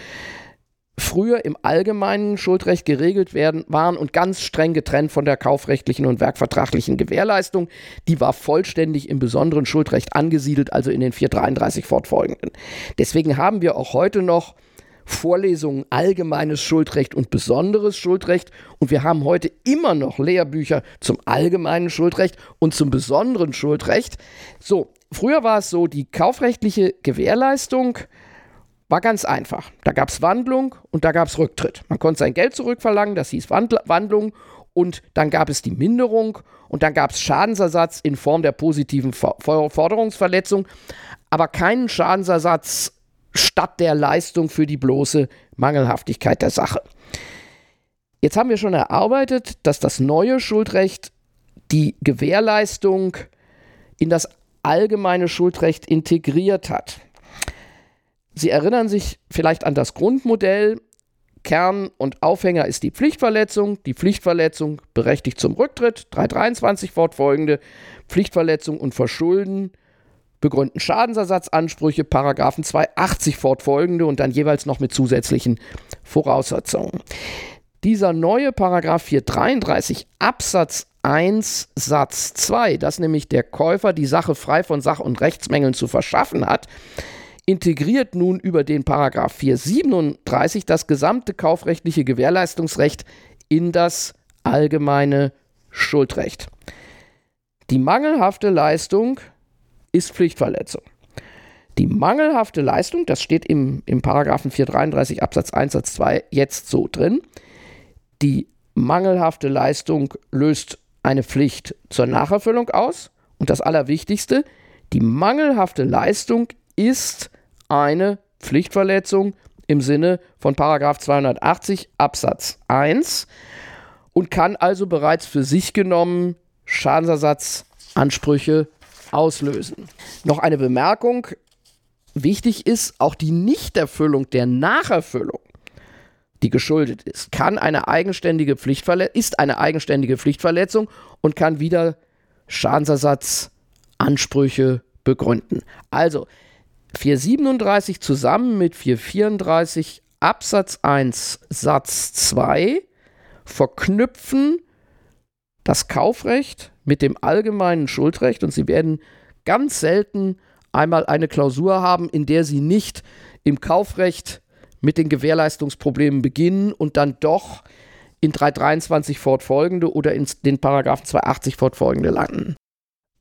früher im allgemeinen Schuldrecht geregelt werden, waren und ganz streng getrennt von der kaufrechtlichen und werkvertraglichen Gewährleistung. Die war vollständig im besonderen Schuldrecht angesiedelt, also in den 433 fortfolgenden. Deswegen haben wir auch heute noch Vorlesungen allgemeines Schuldrecht und besonderes Schuldrecht und wir haben heute immer noch Lehrbücher zum allgemeinen Schuldrecht und zum besonderen Schuldrecht. So, früher war es so, die kaufrechtliche Gewährleistung war ganz einfach. Da gab es Wandlung und da gab es Rücktritt. Man konnte sein Geld zurückverlangen, das hieß Wandl Wandlung und dann gab es die Minderung und dann gab es Schadensersatz in Form der positiven Forderungsverletzung, aber keinen Schadensersatz statt der Leistung für die bloße Mangelhaftigkeit der Sache. Jetzt haben wir schon erarbeitet, dass das neue Schuldrecht die Gewährleistung in das allgemeine Schuldrecht integriert hat. Sie erinnern sich vielleicht an das Grundmodell. Kern und Aufhänger ist die Pflichtverletzung. Die Pflichtverletzung berechtigt zum Rücktritt. 323 fortfolgende. Pflichtverletzung und Verschulden begründen Schadensersatzansprüche. Paragraphen 280 fortfolgende und dann jeweils noch mit zusätzlichen Voraussetzungen. Dieser neue Paragraph 433 Absatz 1 Satz 2, dass nämlich der Käufer die Sache frei von Sach- und Rechtsmängeln zu verschaffen hat, integriert nun über den Paragraph 437 das gesamte kaufrechtliche Gewährleistungsrecht in das allgemeine Schuldrecht. Die mangelhafte Leistung ist Pflichtverletzung. Die mangelhafte Leistung, das steht im, im Paragraphen 433 Absatz 1 Satz 2 jetzt so drin, die mangelhafte Leistung löst eine Pflicht zur Nacherfüllung aus und das Allerwichtigste, die mangelhafte Leistung ist eine Pflichtverletzung im Sinne von Paragraph 280 Absatz 1. und kann also bereits für sich genommen Schadensersatzansprüche auslösen. Noch eine Bemerkung. Wichtig ist, auch die Nichterfüllung der Nacherfüllung, die geschuldet ist, kann eine eigenständige ist eine eigenständige Pflichtverletzung und kann wieder Schadensersatzansprüche begründen. Also 437 zusammen mit 434 Absatz 1 Satz 2 verknüpfen das Kaufrecht mit dem allgemeinen Schuldrecht und Sie werden ganz selten einmal eine Klausur haben, in der Sie nicht im Kaufrecht mit den Gewährleistungsproblemen beginnen und dann doch in 323 fortfolgende oder in den Paragraphen 280 fortfolgende landen.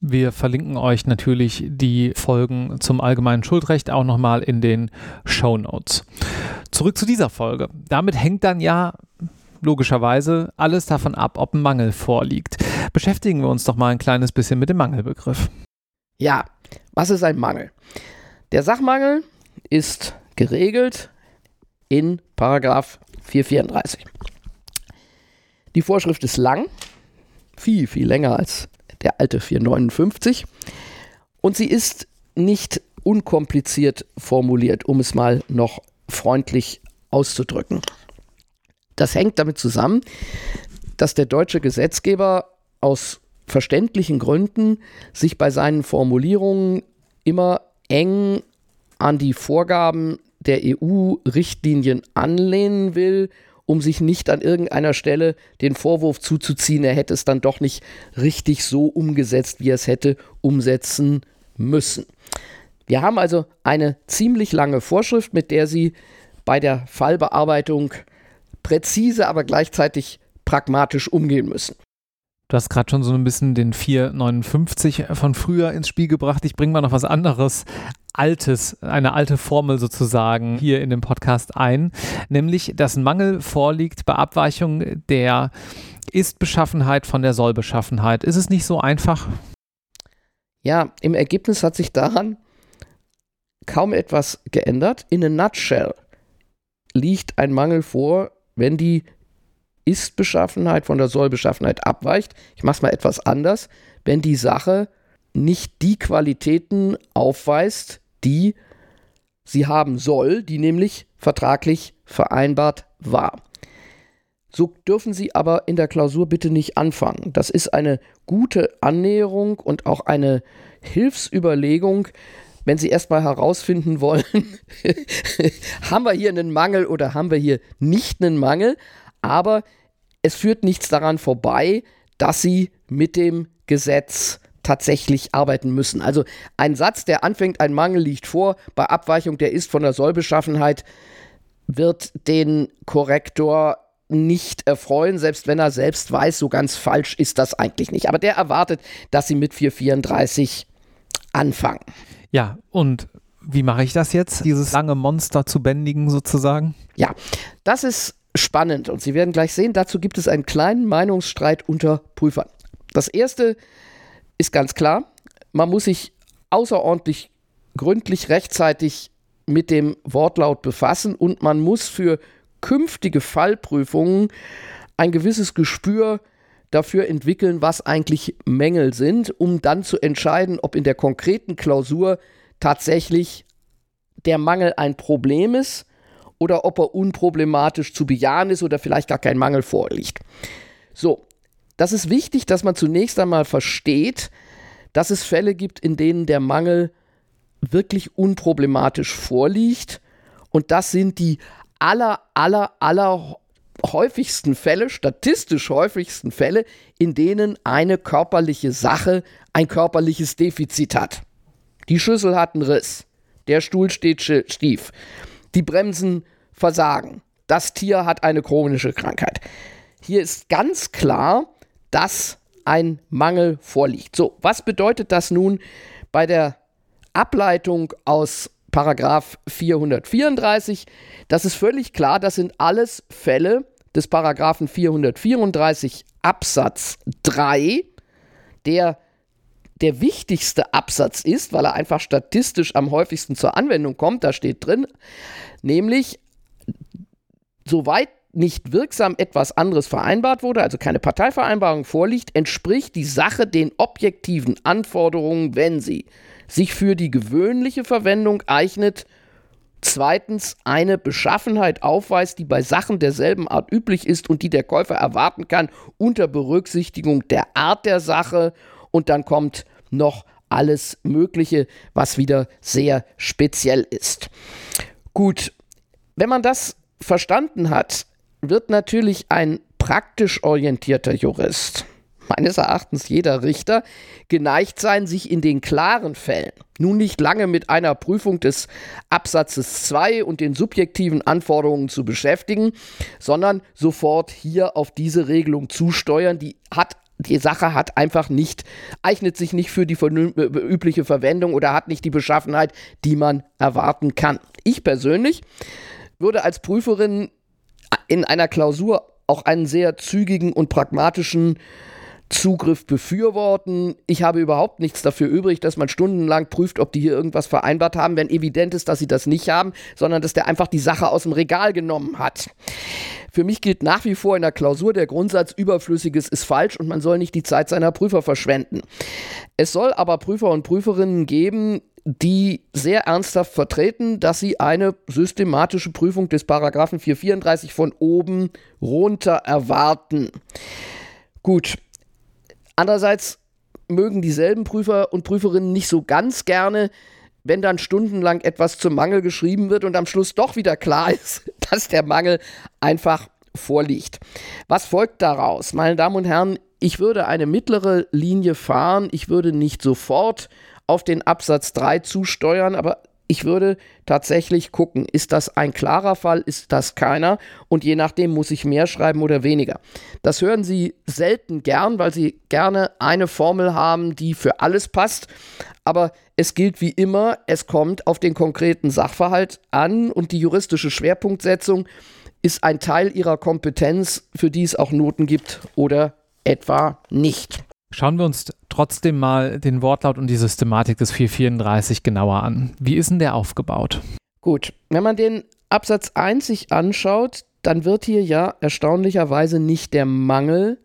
Wir verlinken euch natürlich die Folgen zum allgemeinen Schuldrecht auch nochmal in den Show Notes. Zurück zu dieser Folge. Damit hängt dann ja logischerweise alles davon ab, ob ein Mangel vorliegt. Beschäftigen wir uns doch mal ein kleines bisschen mit dem Mangelbegriff. Ja, was ist ein Mangel? Der Sachmangel ist geregelt in Paragraph 434. Die Vorschrift ist lang, viel, viel länger als der alte 459 und sie ist nicht unkompliziert formuliert, um es mal noch freundlich auszudrücken. Das hängt damit zusammen, dass der deutsche Gesetzgeber aus verständlichen Gründen sich bei seinen Formulierungen immer eng an die Vorgaben der EU-Richtlinien anlehnen will, um sich nicht an irgendeiner Stelle den Vorwurf zuzuziehen, er hätte es dann doch nicht richtig so umgesetzt, wie er es hätte umsetzen müssen. Wir haben also eine ziemlich lange Vorschrift, mit der Sie bei der Fallbearbeitung präzise, aber gleichzeitig pragmatisch umgehen müssen. Du hast gerade schon so ein bisschen den 459 von früher ins Spiel gebracht. Ich bringe mal noch was anderes, altes, eine alte Formel sozusagen hier in dem Podcast ein, nämlich, dass ein Mangel vorliegt bei Abweichung der Ist-Beschaffenheit von der Soll-Beschaffenheit. Ist es nicht so einfach? Ja, im Ergebnis hat sich daran kaum etwas geändert. In a nutshell liegt ein Mangel vor, wenn die Ist-Beschaffenheit von der Soll-Beschaffenheit abweicht. Ich mache es mal etwas anders. Wenn die Sache nicht die Qualitäten aufweist, die sie haben soll, die nämlich vertraglich vereinbart war. So dürfen Sie aber in der Klausur bitte nicht anfangen. Das ist eine gute Annäherung und auch eine Hilfsüberlegung, wenn Sie erstmal herausfinden wollen, haben wir hier einen Mangel oder haben wir hier nicht einen Mangel, aber es führt nichts daran vorbei, dass Sie mit dem Gesetz tatsächlich arbeiten müssen. Also ein Satz, der anfängt, ein Mangel liegt vor, bei Abweichung der ist von der Sollbeschaffenheit, wird den Korrektor nicht erfreuen, selbst wenn er selbst weiß, so ganz falsch ist das eigentlich nicht. Aber der erwartet, dass sie mit 434 anfangen. Ja, und wie mache ich das jetzt, dieses lange Monster zu bändigen sozusagen? Ja, das ist spannend und Sie werden gleich sehen, dazu gibt es einen kleinen Meinungsstreit unter Prüfern. Das erste ist ganz klar, man muss sich außerordentlich gründlich rechtzeitig mit dem Wortlaut befassen und man muss für künftige Fallprüfungen ein gewisses Gespür dafür entwickeln, was eigentlich Mängel sind, um dann zu entscheiden, ob in der konkreten Klausur tatsächlich der Mangel ein Problem ist oder ob er unproblematisch zu bejahen ist oder vielleicht gar kein Mangel vorliegt. So, das ist wichtig, dass man zunächst einmal versteht, dass es Fälle gibt, in denen der Mangel wirklich unproblematisch vorliegt. Und das sind die aller, aller, aller häufigsten Fälle, statistisch häufigsten Fälle, in denen eine körperliche Sache ein körperliches Defizit hat. Die Schüssel hat einen Riss, der Stuhl steht stief, die Bremsen versagen, das Tier hat eine chronische Krankheit. Hier ist ganz klar, dass ein Mangel vorliegt. So, was bedeutet das nun bei der Ableitung aus Paragraph 434? Das ist völlig klar, das sind alles Fälle, des Paragraphen 434 Absatz 3, der der wichtigste Absatz ist, weil er einfach statistisch am häufigsten zur Anwendung kommt, da steht drin, nämlich soweit nicht wirksam etwas anderes vereinbart wurde, also keine Parteivereinbarung vorliegt, entspricht die Sache den objektiven Anforderungen, wenn sie sich für die gewöhnliche Verwendung eignet, zweitens eine Beschaffenheit aufweist, die bei Sachen derselben Art üblich ist und die der Käufer erwarten kann unter Berücksichtigung der Art der Sache. Und dann kommt noch alles Mögliche, was wieder sehr speziell ist. Gut, wenn man das verstanden hat, wird natürlich ein praktisch orientierter Jurist, meines Erachtens jeder Richter, geneigt sein, sich in den klaren Fällen nun nicht lange mit einer Prüfung des Absatzes 2 und den subjektiven Anforderungen zu beschäftigen, sondern sofort hier auf diese Regelung zusteuern. Die hat die Sache hat einfach nicht, eignet sich nicht für die übliche Verwendung oder hat nicht die Beschaffenheit, die man erwarten kann. Ich persönlich würde als Prüferin in einer Klausur auch einen sehr zügigen und pragmatischen Zugriff befürworten. Ich habe überhaupt nichts dafür übrig, dass man stundenlang prüft, ob die hier irgendwas vereinbart haben, wenn evident ist, dass sie das nicht haben, sondern dass der einfach die Sache aus dem Regal genommen hat. Für mich gilt nach wie vor in der Klausur der Grundsatz, Überflüssiges ist falsch und man soll nicht die Zeit seiner Prüfer verschwenden. Es soll aber Prüfer und Prüferinnen geben, die sehr ernsthaft vertreten, dass sie eine systematische Prüfung des Paragraphen 434 von oben runter erwarten. Gut, Andererseits mögen dieselben Prüfer und Prüferinnen nicht so ganz gerne, wenn dann stundenlang etwas zum Mangel geschrieben wird und am Schluss doch wieder klar ist, dass der Mangel einfach vorliegt. Was folgt daraus? Meine Damen und Herren, ich würde eine mittlere Linie fahren. Ich würde nicht sofort auf den Absatz 3 zusteuern, aber ich würde tatsächlich gucken, ist das ein klarer Fall, ist das keiner und je nachdem muss ich mehr schreiben oder weniger. Das hören Sie selten gern, weil Sie gerne eine Formel haben, die für alles passt, aber es gilt wie immer, es kommt auf den konkreten Sachverhalt an und die juristische Schwerpunktsetzung ist ein Teil Ihrer Kompetenz, für die es auch Noten gibt oder etwa nicht. Schauen wir uns trotzdem mal den Wortlaut und die Systematik des 434 genauer an. Wie ist denn der aufgebaut? Gut, wenn man den Absatz 1 sich anschaut, dann wird hier ja erstaunlicherweise nicht der Mangel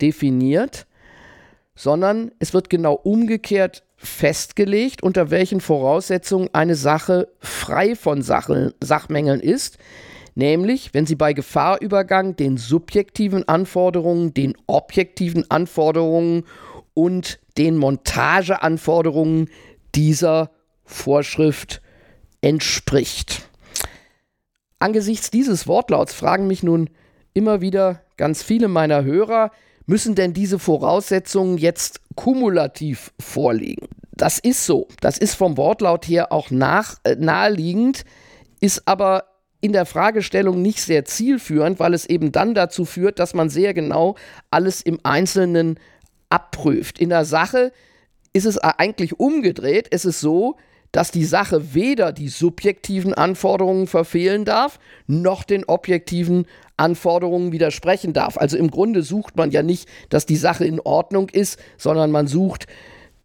definiert, sondern es wird genau umgekehrt festgelegt, unter welchen Voraussetzungen eine Sache frei von Sache, Sachmängeln ist, nämlich wenn sie bei Gefahrübergang den subjektiven Anforderungen, den objektiven Anforderungen und den Montageanforderungen dieser Vorschrift entspricht. Angesichts dieses Wortlauts fragen mich nun immer wieder ganz viele meiner Hörer, müssen denn diese Voraussetzungen jetzt kumulativ vorliegen? Das ist so. Das ist vom Wortlaut her auch nach, äh, naheliegend, ist aber in der Fragestellung nicht sehr zielführend, weil es eben dann dazu führt, dass man sehr genau alles im Einzelnen abprüft. In der Sache ist es eigentlich umgedreht. Es ist so, dass die Sache weder die subjektiven Anforderungen verfehlen darf, noch den objektiven Anforderungen widersprechen darf. Also im Grunde sucht man ja nicht, dass die Sache in Ordnung ist, sondern man sucht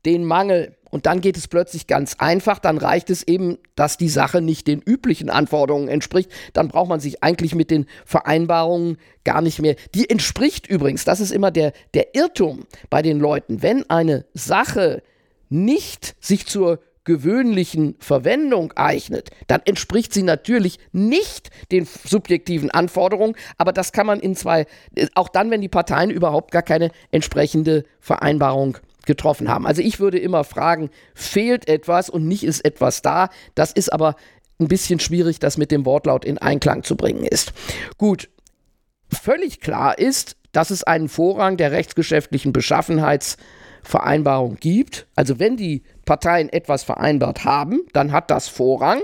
den Mangel. Und dann geht es plötzlich ganz einfach. Dann reicht es eben, dass die Sache nicht den üblichen Anforderungen entspricht. Dann braucht man sich eigentlich mit den Vereinbarungen gar nicht mehr. Die entspricht übrigens, das ist immer der, der Irrtum bei den Leuten. Wenn eine Sache nicht sich zur gewöhnlichen Verwendung eignet, dann entspricht sie natürlich nicht den subjektiven Anforderungen, aber das kann man in zwei, auch dann, wenn die Parteien überhaupt gar keine entsprechende Vereinbarung getroffen haben. Also ich würde immer fragen, fehlt etwas und nicht ist etwas da. Das ist aber ein bisschen schwierig, das mit dem Wortlaut in Einklang zu bringen ist. Gut, völlig klar ist, dass es einen Vorrang der rechtsgeschäftlichen Beschaffenheitsvereinbarung gibt. Also wenn die Parteien etwas vereinbart haben, dann hat das Vorrang.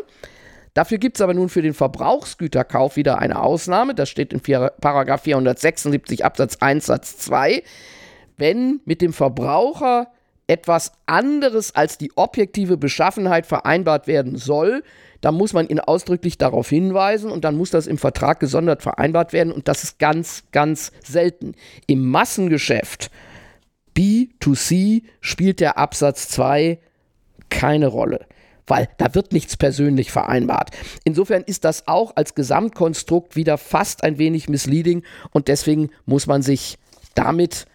Dafür gibt es aber nun für den Verbrauchsgüterkauf wieder eine Ausnahme. Das steht in Paragraph 476 Absatz 1 Satz 2 wenn mit dem Verbraucher etwas anderes als die objektive Beschaffenheit vereinbart werden soll, dann muss man ihn ausdrücklich darauf hinweisen und dann muss das im Vertrag gesondert vereinbart werden und das ist ganz, ganz selten. Im Massengeschäft B2C spielt der Absatz 2 keine Rolle. weil da wird nichts persönlich vereinbart. Insofern ist das auch als Gesamtkonstrukt wieder fast ein wenig misleading und deswegen muss man sich damit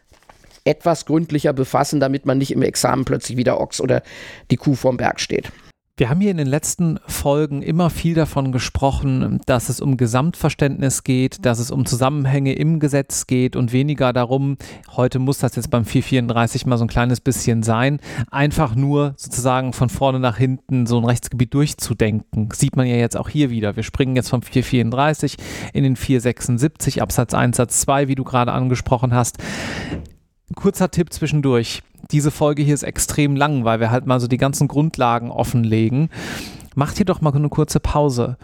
etwas gründlicher befassen, damit man nicht im Examen plötzlich wieder Ochs oder die Kuh vorm Berg steht. Wir haben hier in den letzten Folgen immer viel davon gesprochen, dass es um Gesamtverständnis geht, dass es um Zusammenhänge im Gesetz geht und weniger darum, heute muss das jetzt beim 434 mal so ein kleines bisschen sein, einfach nur sozusagen von vorne nach hinten so ein Rechtsgebiet durchzudenken. Sieht man ja jetzt auch hier wieder. Wir springen jetzt vom 434 in den 476 Absatz 1 Satz 2, wie du gerade angesprochen hast. Kurzer Tipp zwischendurch diese Folge hier ist extrem lang, weil wir halt mal so die ganzen Grundlagen offenlegen. Macht hier doch mal eine kurze Pause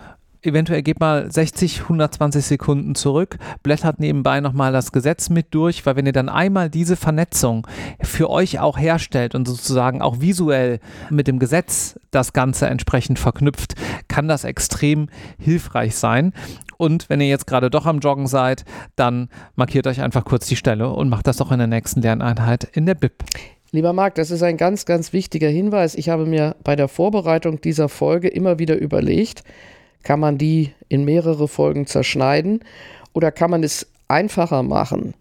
eventuell geht mal 60, 120 Sekunden zurück, blättert nebenbei nochmal das Gesetz mit durch, weil wenn ihr dann einmal diese Vernetzung für euch auch herstellt und sozusagen auch visuell mit dem Gesetz das Ganze entsprechend verknüpft, kann das extrem hilfreich sein. Und wenn ihr jetzt gerade doch am Joggen seid, dann markiert euch einfach kurz die Stelle und macht das doch in der nächsten Lerneinheit in der BIP. Lieber Marc, das ist ein ganz, ganz wichtiger Hinweis. Ich habe mir bei der Vorbereitung dieser Folge immer wieder überlegt, kann man die in mehrere Folgen zerschneiden oder kann man es einfacher machen?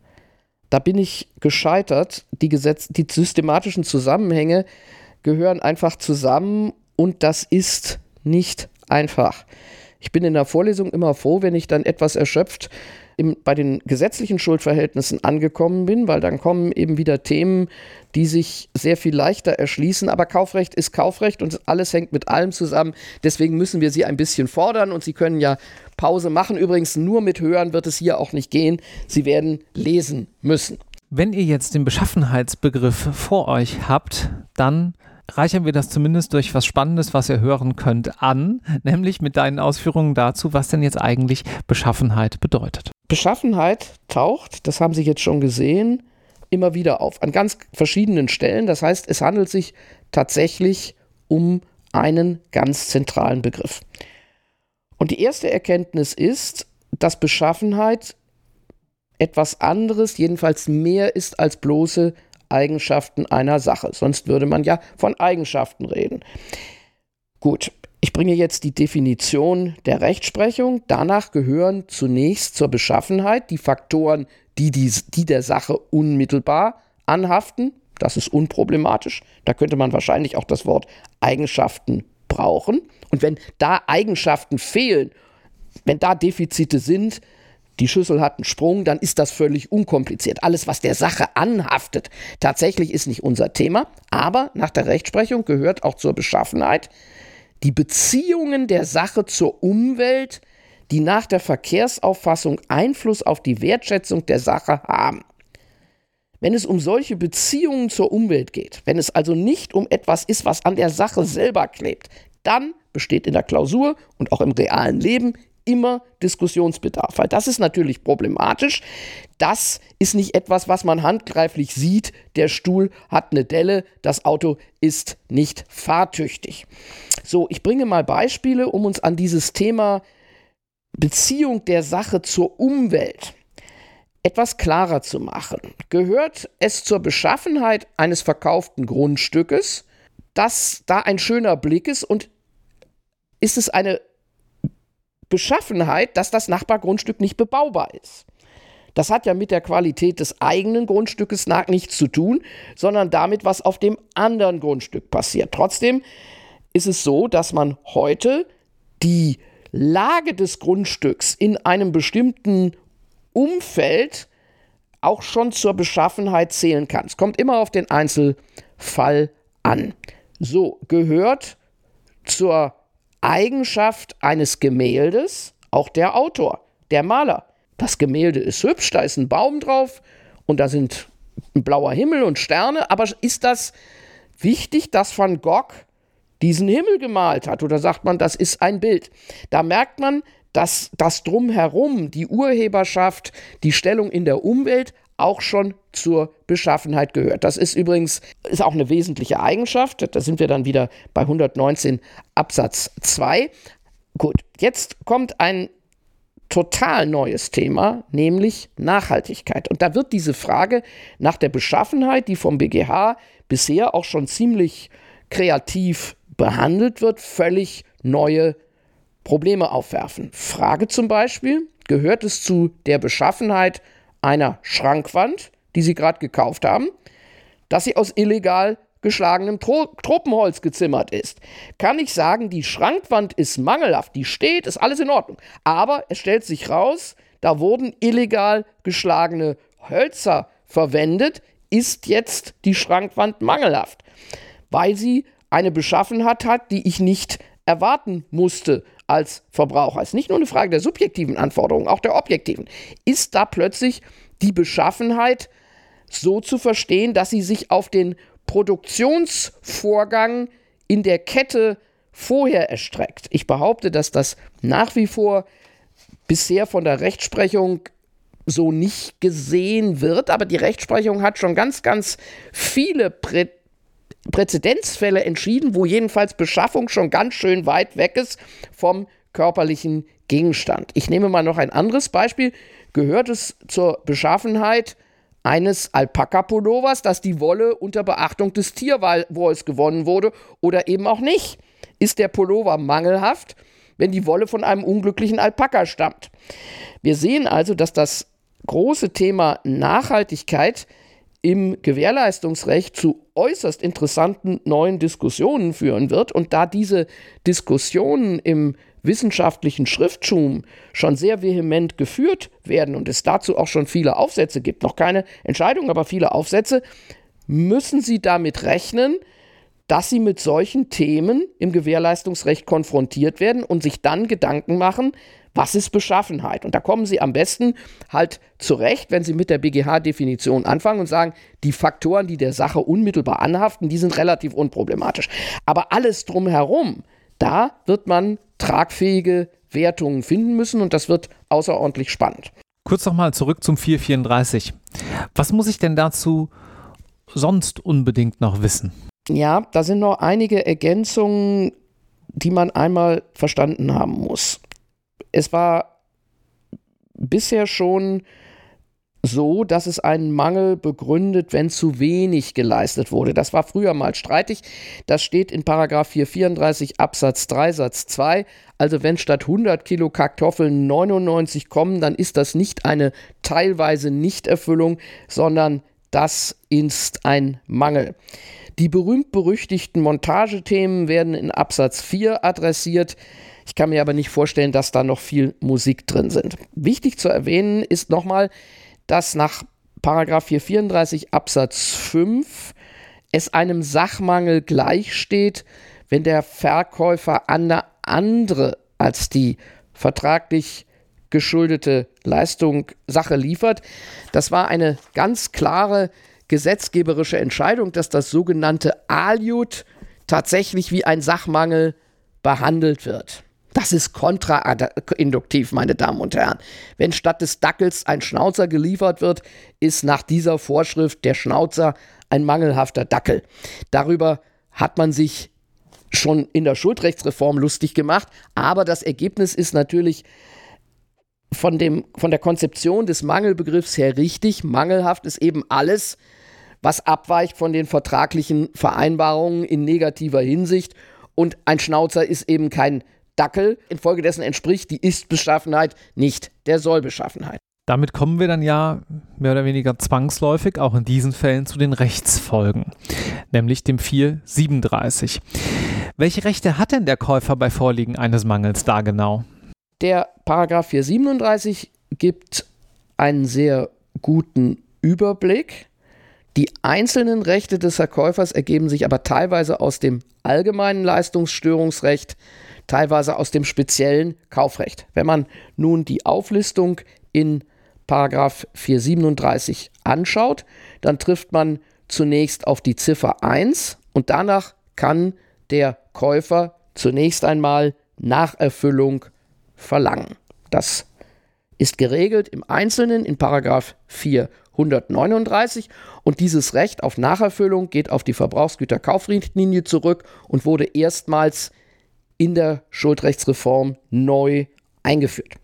Da bin ich gescheitert. Die, Gesetz die systematischen Zusammenhänge gehören einfach zusammen und das ist nicht einfach. Ich bin in der Vorlesung immer froh, wenn ich dann etwas erschöpft im, bei den gesetzlichen Schuldverhältnissen angekommen bin, weil dann kommen eben wieder Themen, die sich sehr viel leichter erschließen. Aber Kaufrecht ist Kaufrecht und alles hängt mit allem zusammen. Deswegen müssen wir Sie ein bisschen fordern und Sie können ja Pause machen. Übrigens, nur mit Hören wird es hier auch nicht gehen. Sie werden lesen müssen. Wenn ihr jetzt den Beschaffenheitsbegriff vor euch habt, dann reichern wir das zumindest durch was Spannendes, was ihr hören könnt, an, nämlich mit deinen Ausführungen dazu, was denn jetzt eigentlich Beschaffenheit bedeutet. Beschaffenheit taucht, das haben Sie jetzt schon gesehen, immer wieder auf, an ganz verschiedenen Stellen. Das heißt, es handelt sich tatsächlich um einen ganz zentralen Begriff. Und die erste Erkenntnis ist, dass Beschaffenheit etwas anderes, jedenfalls mehr ist als bloße Eigenschaften einer Sache. Sonst würde man ja von Eigenschaften reden. Gut, ich bringe jetzt die Definition der Rechtsprechung. Danach gehören zunächst zur Beschaffenheit die Faktoren, die, die, die der Sache unmittelbar anhaften. Das ist unproblematisch. Da könnte man wahrscheinlich auch das Wort Eigenschaften brauchen. Und wenn da Eigenschaften fehlen, wenn da Defizite sind, die Schüssel hat einen Sprung, dann ist das völlig unkompliziert. Alles, was der Sache anhaftet, tatsächlich ist nicht unser Thema, aber nach der Rechtsprechung gehört auch zur Beschaffenheit die Beziehungen der Sache zur Umwelt, die nach der Verkehrsauffassung Einfluss auf die Wertschätzung der Sache haben. Wenn es um solche Beziehungen zur Umwelt geht, wenn es also nicht um etwas ist, was an der Sache selber klebt, dann besteht in der Klausur und auch im realen Leben immer Diskussionsbedarf. Weil das ist natürlich problematisch. Das ist nicht etwas, was man handgreiflich sieht. Der Stuhl hat eine Delle, das Auto ist nicht fahrtüchtig. So, ich bringe mal Beispiele, um uns an dieses Thema Beziehung der Sache zur Umwelt etwas klarer zu machen. Gehört es zur Beschaffenheit eines verkauften Grundstückes, dass da ein schöner Blick ist und ist es eine Beschaffenheit, dass das Nachbargrundstück nicht bebaubar ist. Das hat ja mit der Qualität des eigenen Grundstückes nach nichts zu tun, sondern damit, was auf dem anderen Grundstück passiert. Trotzdem ist es so, dass man heute die Lage des Grundstücks in einem bestimmten Umfeld auch schon zur Beschaffenheit zählen kann. Es kommt immer auf den Einzelfall an. So gehört zur Eigenschaft eines Gemäldes auch der Autor, der Maler. Das Gemälde ist hübsch, da ist ein Baum drauf und da sind ein blauer Himmel und Sterne, aber ist das wichtig, dass Van Gogh diesen Himmel gemalt hat? Oder sagt man, das ist ein Bild? Da merkt man, dass das drumherum, die Urheberschaft, die Stellung in der Umwelt auch schon zur Beschaffenheit gehört. Das ist übrigens ist auch eine wesentliche Eigenschaft. Da sind wir dann wieder bei 119 Absatz 2. Gut, jetzt kommt ein total neues Thema, nämlich Nachhaltigkeit. Und da wird diese Frage nach der Beschaffenheit, die vom BGH bisher auch schon ziemlich kreativ behandelt wird, völlig neue Probleme aufwerfen. Frage zum Beispiel, gehört es zu der Beschaffenheit einer Schrankwand, die Sie gerade gekauft haben, dass sie aus illegal geschlagenem Tro Tropenholz gezimmert ist. Kann ich sagen, die Schrankwand ist mangelhaft, die steht, ist alles in Ordnung. Aber es stellt sich raus, da wurden illegal geschlagene Hölzer verwendet, ist jetzt die Schrankwand mangelhaft, weil sie eine Beschaffenheit hat, die ich nicht erwarten musste als Verbraucher. Es ist nicht nur eine Frage der subjektiven Anforderungen, auch der objektiven. Ist da plötzlich die Beschaffenheit so zu verstehen, dass sie sich auf den Produktionsvorgang in der Kette vorher erstreckt. Ich behaupte, dass das nach wie vor bisher von der Rechtsprechung so nicht gesehen wird, aber die Rechtsprechung hat schon ganz, ganz viele Prä Präzedenzfälle entschieden, wo jedenfalls Beschaffung schon ganz schön weit weg ist vom körperlichen Gegenstand. Ich nehme mal noch ein anderes Beispiel. Gehört es zur Beschaffenheit eines Alpaka-Pullovers, dass die Wolle unter Beachtung des Tierwohls gewonnen wurde oder eben auch nicht? Ist der Pullover mangelhaft, wenn die Wolle von einem unglücklichen Alpaka stammt? Wir sehen also, dass das große Thema Nachhaltigkeit im Gewährleistungsrecht zu äußerst interessanten neuen Diskussionen führen wird. Und da diese Diskussionen im wissenschaftlichen Schriftschum schon sehr vehement geführt werden und es dazu auch schon viele Aufsätze gibt, noch keine Entscheidung, aber viele Aufsätze, müssen Sie damit rechnen, dass Sie mit solchen Themen im Gewährleistungsrecht konfrontiert werden und sich dann Gedanken machen, was ist Beschaffenheit? Und da kommen Sie am besten halt zurecht, wenn Sie mit der BGH-Definition anfangen und sagen, die Faktoren, die der Sache unmittelbar anhaften, die sind relativ unproblematisch. Aber alles drumherum, da wird man tragfähige Wertungen finden müssen und das wird außerordentlich spannend. Kurz nochmal zurück zum 434. Was muss ich denn dazu sonst unbedingt noch wissen? Ja, da sind noch einige Ergänzungen, die man einmal verstanden haben muss. Es war bisher schon so, dass es einen Mangel begründet, wenn zu wenig geleistet wurde. Das war früher mal streitig. Das steht in Paragraph 434 Absatz 3 Satz 2. Also wenn statt 100 Kilo Kartoffeln 99 kommen, dann ist das nicht eine teilweise Nichterfüllung, sondern das ist ein Mangel. Die berühmt-berüchtigten Montagethemen werden in Absatz 4 adressiert. Ich kann mir aber nicht vorstellen, dass da noch viel Musik drin sind. Wichtig zu erwähnen ist nochmal, dass nach 434 Absatz 5 es einem Sachmangel gleichsteht, wenn der Verkäufer eine andere als die vertraglich geschuldete Leistung Sache liefert. Das war eine ganz klare gesetzgeberische Entscheidung, dass das sogenannte Aliud tatsächlich wie ein Sachmangel behandelt wird. Das ist kontrainduktiv, meine Damen und Herren. Wenn statt des Dackels ein Schnauzer geliefert wird, ist nach dieser Vorschrift der Schnauzer ein mangelhafter Dackel. Darüber hat man sich schon in der Schuldrechtsreform lustig gemacht, aber das Ergebnis ist natürlich von, dem, von der Konzeption des Mangelbegriffs her richtig. Mangelhaft ist eben alles, was abweicht von den vertraglichen Vereinbarungen in negativer Hinsicht. Und ein Schnauzer ist eben kein Dackel. Infolgedessen entspricht die Ist-Beschaffenheit nicht der Soll-Beschaffenheit. Damit kommen wir dann ja mehr oder weniger zwangsläufig auch in diesen Fällen zu den Rechtsfolgen, nämlich dem 437. Welche Rechte hat denn der Käufer bei Vorliegen eines Mangels da genau? Der Paragraph 437 gibt einen sehr guten Überblick. Die einzelnen Rechte des Verkäufers ergeben sich aber teilweise aus dem allgemeinen Leistungsstörungsrecht, teilweise aus dem speziellen Kaufrecht. Wenn man nun die Auflistung in Paragraph 437 anschaut, dann trifft man zunächst auf die Ziffer 1 und danach kann der Käufer zunächst einmal Nacherfüllung verlangen. Das ist geregelt im Einzelnen in Paragraph 439 und dieses Recht auf Nacherfüllung geht auf die Verbrauchsgüterkaufrichtlinie zurück und wurde erstmals in der Schuldrechtsreform neu eingeführt.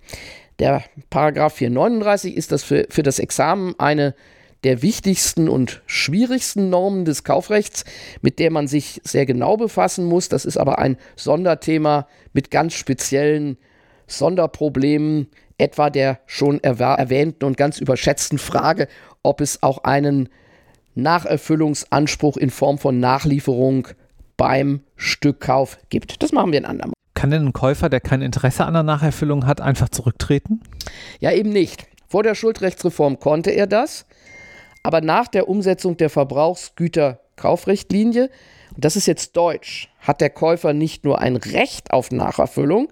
Der Paragraph 439 ist das für, für das Examen eine der wichtigsten und schwierigsten Normen des Kaufrechts, mit der man sich sehr genau befassen muss. Das ist aber ein Sonderthema mit ganz speziellen Sonderproblemen, etwa der schon erwähnten und ganz überschätzten Frage, ob es auch einen Nacherfüllungsanspruch in Form von Nachlieferung beim Stückkauf gibt. Das machen wir ein andermal. Kann denn ein Käufer, der kein Interesse an der Nacherfüllung hat, einfach zurücktreten? Ja, eben nicht. Vor der Schuldrechtsreform konnte er das, aber nach der Umsetzung der Verbrauchsgüterkaufrichtlinie, und das ist jetzt Deutsch, hat der Käufer nicht nur ein Recht auf Nacherfüllung,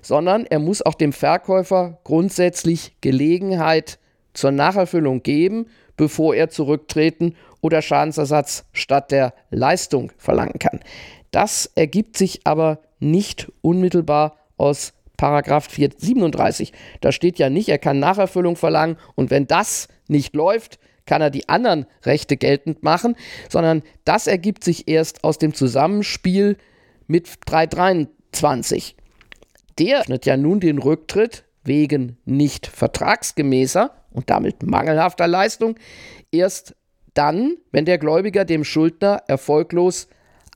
sondern er muss auch dem Verkäufer grundsätzlich Gelegenheit zur Nacherfüllung geben, bevor er zurücktreten oder Schadensersatz statt der Leistung verlangen kann. Das ergibt sich aber nicht unmittelbar aus Paragraph 437. Da steht ja nicht, er kann Nacherfüllung verlangen und wenn das nicht läuft, kann er die anderen Rechte geltend machen, sondern das ergibt sich erst aus dem Zusammenspiel mit 323. Der öffnet ja nun den Rücktritt wegen nicht vertragsgemäßer und damit mangelhafter Leistung erst dann, wenn der Gläubiger dem Schuldner erfolglos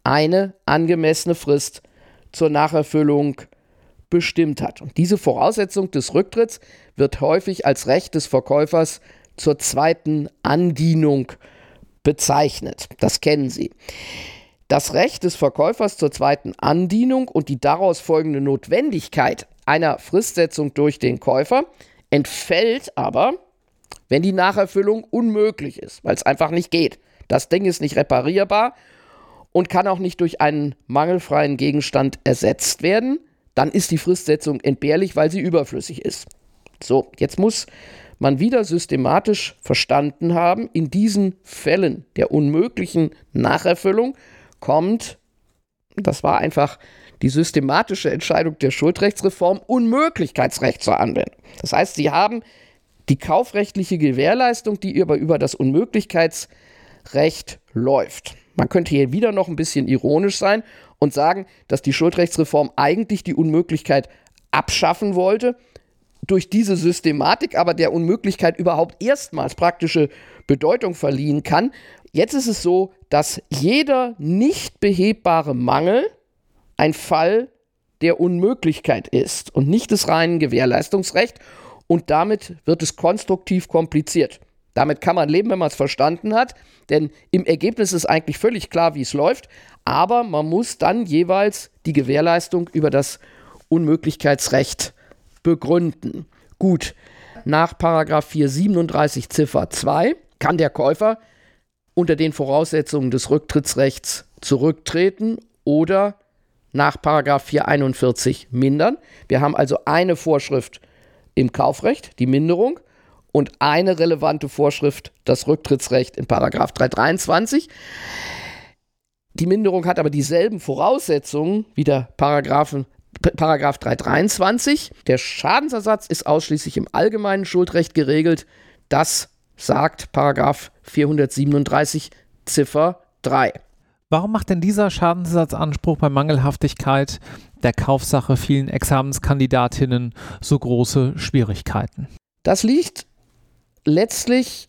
eine angemessene Frist zur Nacherfüllung bestimmt hat. Und diese Voraussetzung des Rücktritts wird häufig als Recht des Verkäufers zur zweiten Andienung bezeichnet. Das kennen Sie. Das Recht des Verkäufers zur zweiten Andienung und die daraus folgende Notwendigkeit einer Fristsetzung durch den Käufer entfällt aber, wenn die Nacherfüllung unmöglich ist, weil es einfach nicht geht. Das Ding ist nicht reparierbar und kann auch nicht durch einen mangelfreien Gegenstand ersetzt werden, dann ist die Fristsetzung entbehrlich, weil sie überflüssig ist. So, jetzt muss man wieder systematisch verstanden haben, in diesen Fällen der unmöglichen Nacherfüllung kommt, das war einfach die systematische Entscheidung der Schuldrechtsreform, Unmöglichkeitsrecht zur Anwendung. Das heißt, sie haben die kaufrechtliche Gewährleistung, die aber über das Unmöglichkeitsrecht läuft. Man könnte hier wieder noch ein bisschen ironisch sein und sagen, dass die Schuldrechtsreform eigentlich die Unmöglichkeit abschaffen wollte, durch diese Systematik aber der Unmöglichkeit überhaupt erstmals praktische Bedeutung verliehen kann. Jetzt ist es so, dass jeder nicht behebbare Mangel ein Fall der Unmöglichkeit ist und nicht des reinen Gewährleistungsrechts und damit wird es konstruktiv kompliziert. Damit kann man leben, wenn man es verstanden hat, denn im Ergebnis ist eigentlich völlig klar, wie es läuft, aber man muss dann jeweils die Gewährleistung über das Unmöglichkeitsrecht begründen. Gut, nach 437 Ziffer 2 kann der Käufer unter den Voraussetzungen des Rücktrittsrechts zurücktreten oder nach 441 mindern. Wir haben also eine Vorschrift im Kaufrecht, die Minderung, und eine relevante Vorschrift, das Rücktrittsrecht in 323. Die Minderung hat aber dieselben Voraussetzungen wie der Paragraphen Paragraph 323. Der Schadensersatz ist ausschließlich im allgemeinen Schuldrecht geregelt. Das sagt Paragraph 437 Ziffer 3. Warum macht denn dieser Schadensersatzanspruch bei Mangelhaftigkeit der Kaufsache vielen Examenskandidatinnen so große Schwierigkeiten? Das liegt letztlich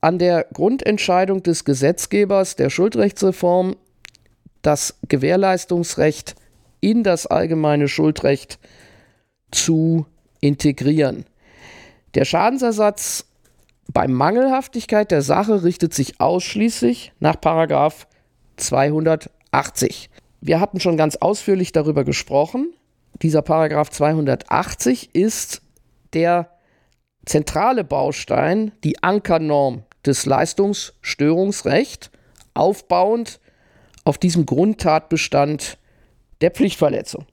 an der Grundentscheidung des Gesetzgebers der Schuldrechtsreform, das Gewährleistungsrecht in das allgemeine Schuldrecht zu integrieren. Der Schadensersatz bei Mangelhaftigkeit der Sache richtet sich ausschließlich nach Paragraph 280. Wir hatten schon ganz ausführlich darüber gesprochen. Dieser Paragraph 280 ist der zentrale Baustein, die Ankernorm des Leistungsstörungsrechts, aufbauend auf diesem Grundtatbestand der Pflichtverletzung.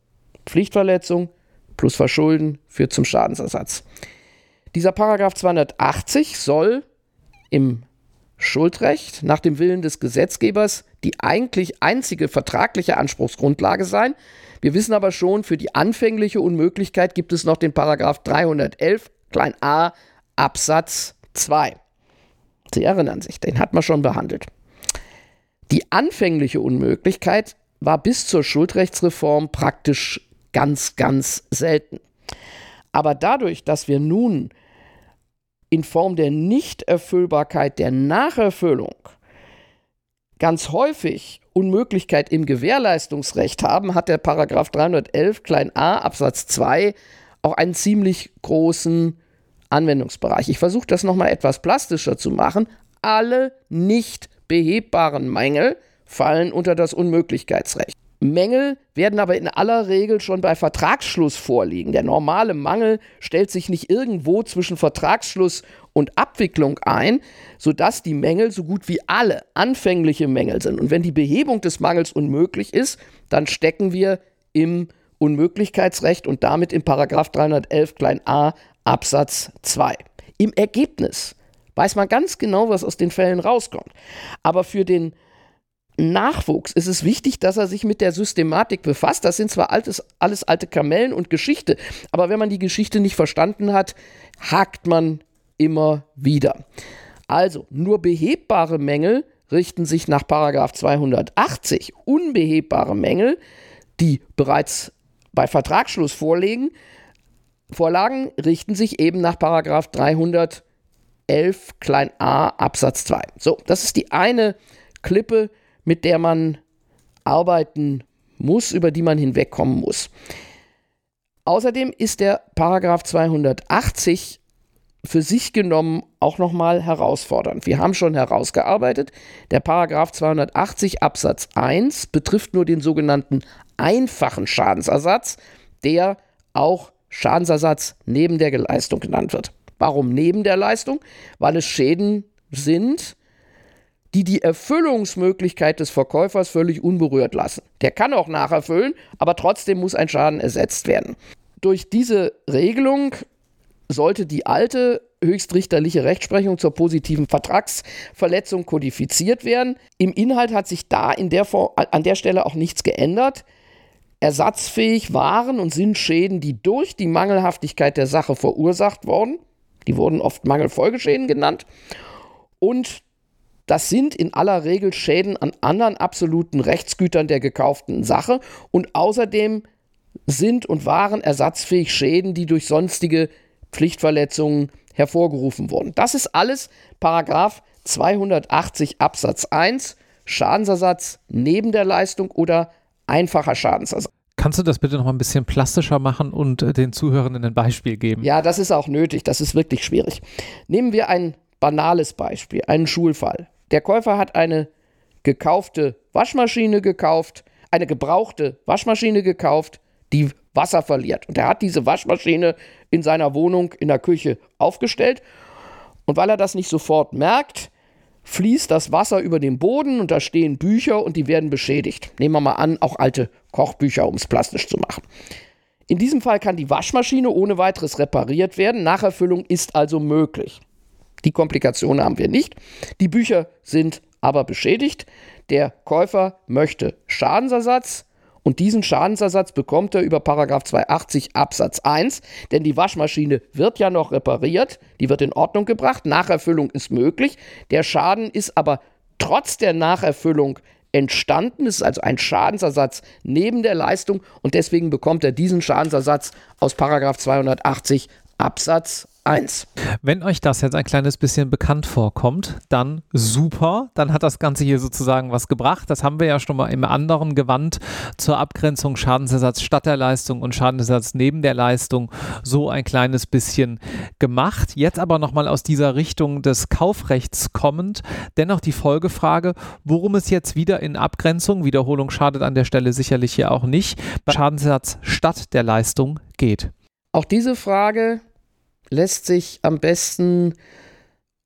Pflichtverletzung plus Verschulden führt zum Schadensersatz. Dieser Paragraph 280 soll im Schuldrecht nach dem Willen des Gesetzgebers die eigentlich einzige vertragliche Anspruchsgrundlage sein. Wir wissen aber schon, für die anfängliche Unmöglichkeit gibt es noch den Paragraph 311 klein a Absatz 2. Sie erinnern sich, den hat man schon behandelt. Die anfängliche Unmöglichkeit war bis zur Schuldrechtsreform praktisch ganz, ganz selten. Aber dadurch, dass wir nun in Form der Nichterfüllbarkeit der Nacherfüllung ganz häufig Unmöglichkeit im Gewährleistungsrecht haben, hat der Paragraph 311 klein a Absatz 2 auch einen ziemlich großen Anwendungsbereich. Ich versuche das nochmal etwas plastischer zu machen. Alle nicht behebbaren Mängel fallen unter das Unmöglichkeitsrecht. Mängel werden aber in aller Regel schon bei Vertragsschluss vorliegen. Der normale Mangel stellt sich nicht irgendwo zwischen Vertragsschluss und Abwicklung ein, sodass die Mängel so gut wie alle anfängliche Mängel sind. Und wenn die Behebung des Mangels unmöglich ist, dann stecken wir im Unmöglichkeitsrecht und damit im Paragraph 311 klein a Absatz 2. Im Ergebnis weiß man ganz genau, was aus den Fällen rauskommt. Aber für den Nachwuchs ist es wichtig, dass er sich mit der Systematik befasst. Das sind zwar altes, alles alte Kamellen und Geschichte, aber wenn man die Geschichte nicht verstanden hat, hakt man immer wieder. Also, nur behebbare Mängel richten sich nach 280. Unbehebbare Mängel, die bereits bei Vertragsschluss vorliegen, Vorlagen richten sich eben nach 311 klein a Absatz 2. So, das ist die eine Klippe, mit der man arbeiten muss, über die man hinwegkommen muss. Außerdem ist der Paragraph 280 für sich genommen auch nochmal herausfordernd. Wir haben schon herausgearbeitet, der Paragraph 280 Absatz 1 betrifft nur den sogenannten einfachen Schadensersatz, der auch Schadensersatz neben der Leistung genannt wird. Warum neben der Leistung? Weil es Schäden sind, die die Erfüllungsmöglichkeit des Verkäufers völlig unberührt lassen. Der kann auch nacherfüllen, aber trotzdem muss ein Schaden ersetzt werden. Durch diese Regelung sollte die alte höchstrichterliche Rechtsprechung zur positiven Vertragsverletzung kodifiziert werden. Im Inhalt hat sich da der Form, an der Stelle auch nichts geändert. Ersatzfähig waren und sind Schäden, die durch die Mangelhaftigkeit der Sache verursacht wurden. Die wurden oft Mangelfolgeschäden genannt. Und das sind in aller Regel Schäden an anderen absoluten Rechtsgütern der gekauften Sache und außerdem sind und waren ersatzfähig Schäden, die durch sonstige Pflichtverletzungen hervorgerufen wurden. Das ist alles Paragraph 280 Absatz 1 Schadensersatz neben der Leistung oder einfacher Schadensersatz. Kannst du das bitte noch mal ein bisschen plastischer machen und äh, den Zuhörenden ein Beispiel geben? Ja, das ist auch nötig. Das ist wirklich schwierig. Nehmen wir ein banales Beispiel, einen Schulfall. Der Käufer hat eine gekaufte Waschmaschine gekauft, eine gebrauchte Waschmaschine gekauft, die Wasser verliert. Und er hat diese Waschmaschine in seiner Wohnung in der Küche aufgestellt. Und weil er das nicht sofort merkt, fließt das Wasser über den Boden und da stehen Bücher und die werden beschädigt. Nehmen wir mal an, auch alte Kochbücher, um es plastisch zu machen. In diesem Fall kann die Waschmaschine ohne weiteres repariert werden. Nacherfüllung ist also möglich. Die Komplikation haben wir nicht. Die Bücher sind aber beschädigt. Der Käufer möchte Schadensersatz und diesen Schadensersatz bekommt er über Paragraph 280 Absatz 1, denn die Waschmaschine wird ja noch repariert, die wird in Ordnung gebracht, Nacherfüllung ist möglich, der Schaden ist aber trotz der Nacherfüllung entstanden, es ist also ein Schadensersatz neben der Leistung und deswegen bekommt er diesen Schadensersatz aus Paragraph 280 Absatz 1. Wenn euch das jetzt ein kleines bisschen bekannt vorkommt, dann super. Dann hat das Ganze hier sozusagen was gebracht. Das haben wir ja schon mal im anderen Gewand zur Abgrenzung Schadensersatz statt der Leistung und Schadensersatz neben der Leistung so ein kleines bisschen gemacht. Jetzt aber nochmal aus dieser Richtung des Kaufrechts kommend, dennoch die Folgefrage, worum es jetzt wieder in Abgrenzung, Wiederholung schadet an der Stelle sicherlich hier auch nicht, bei Schadensersatz statt der Leistung geht. Auch diese Frage lässt sich am besten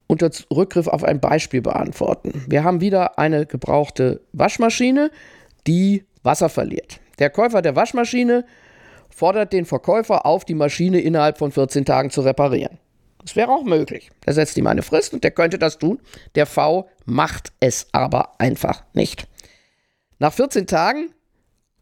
unter Rückgriff auf ein Beispiel beantworten. Wir haben wieder eine gebrauchte Waschmaschine, die Wasser verliert. Der Käufer der Waschmaschine fordert den Verkäufer auf, die Maschine innerhalb von 14 Tagen zu reparieren. Das wäre auch möglich. Er setzt ihm eine Frist und der könnte das tun. Der V macht es aber einfach nicht. Nach 14 Tagen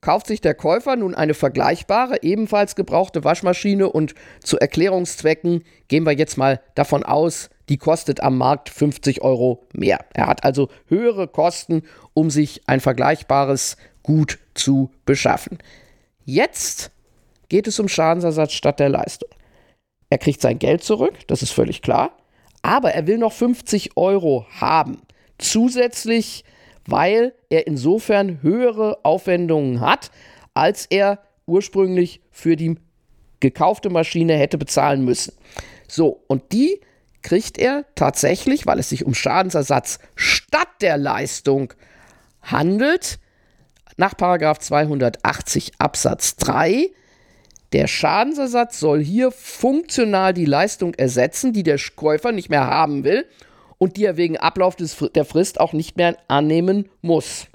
kauft sich der Käufer nun eine vergleichbare, ebenfalls gebrauchte Waschmaschine und zu Erklärungszwecken gehen wir jetzt mal davon aus, die kostet am Markt 50 Euro mehr. Er hat also höhere Kosten, um sich ein vergleichbares Gut zu beschaffen. Jetzt geht es um Schadensersatz statt der Leistung. Er kriegt sein Geld zurück, das ist völlig klar, Aber er will noch 50 Euro haben. Zusätzlich, weil er insofern höhere Aufwendungen hat, als er ursprünglich für die gekaufte Maschine hätte bezahlen müssen. So, und die kriegt er tatsächlich, weil es sich um Schadensersatz statt der Leistung handelt, nach 280 Absatz 3. Der Schadensersatz soll hier funktional die Leistung ersetzen, die der Käufer nicht mehr haben will und die er wegen Ablauf des, der Frist auch nicht mehr annehmen muss.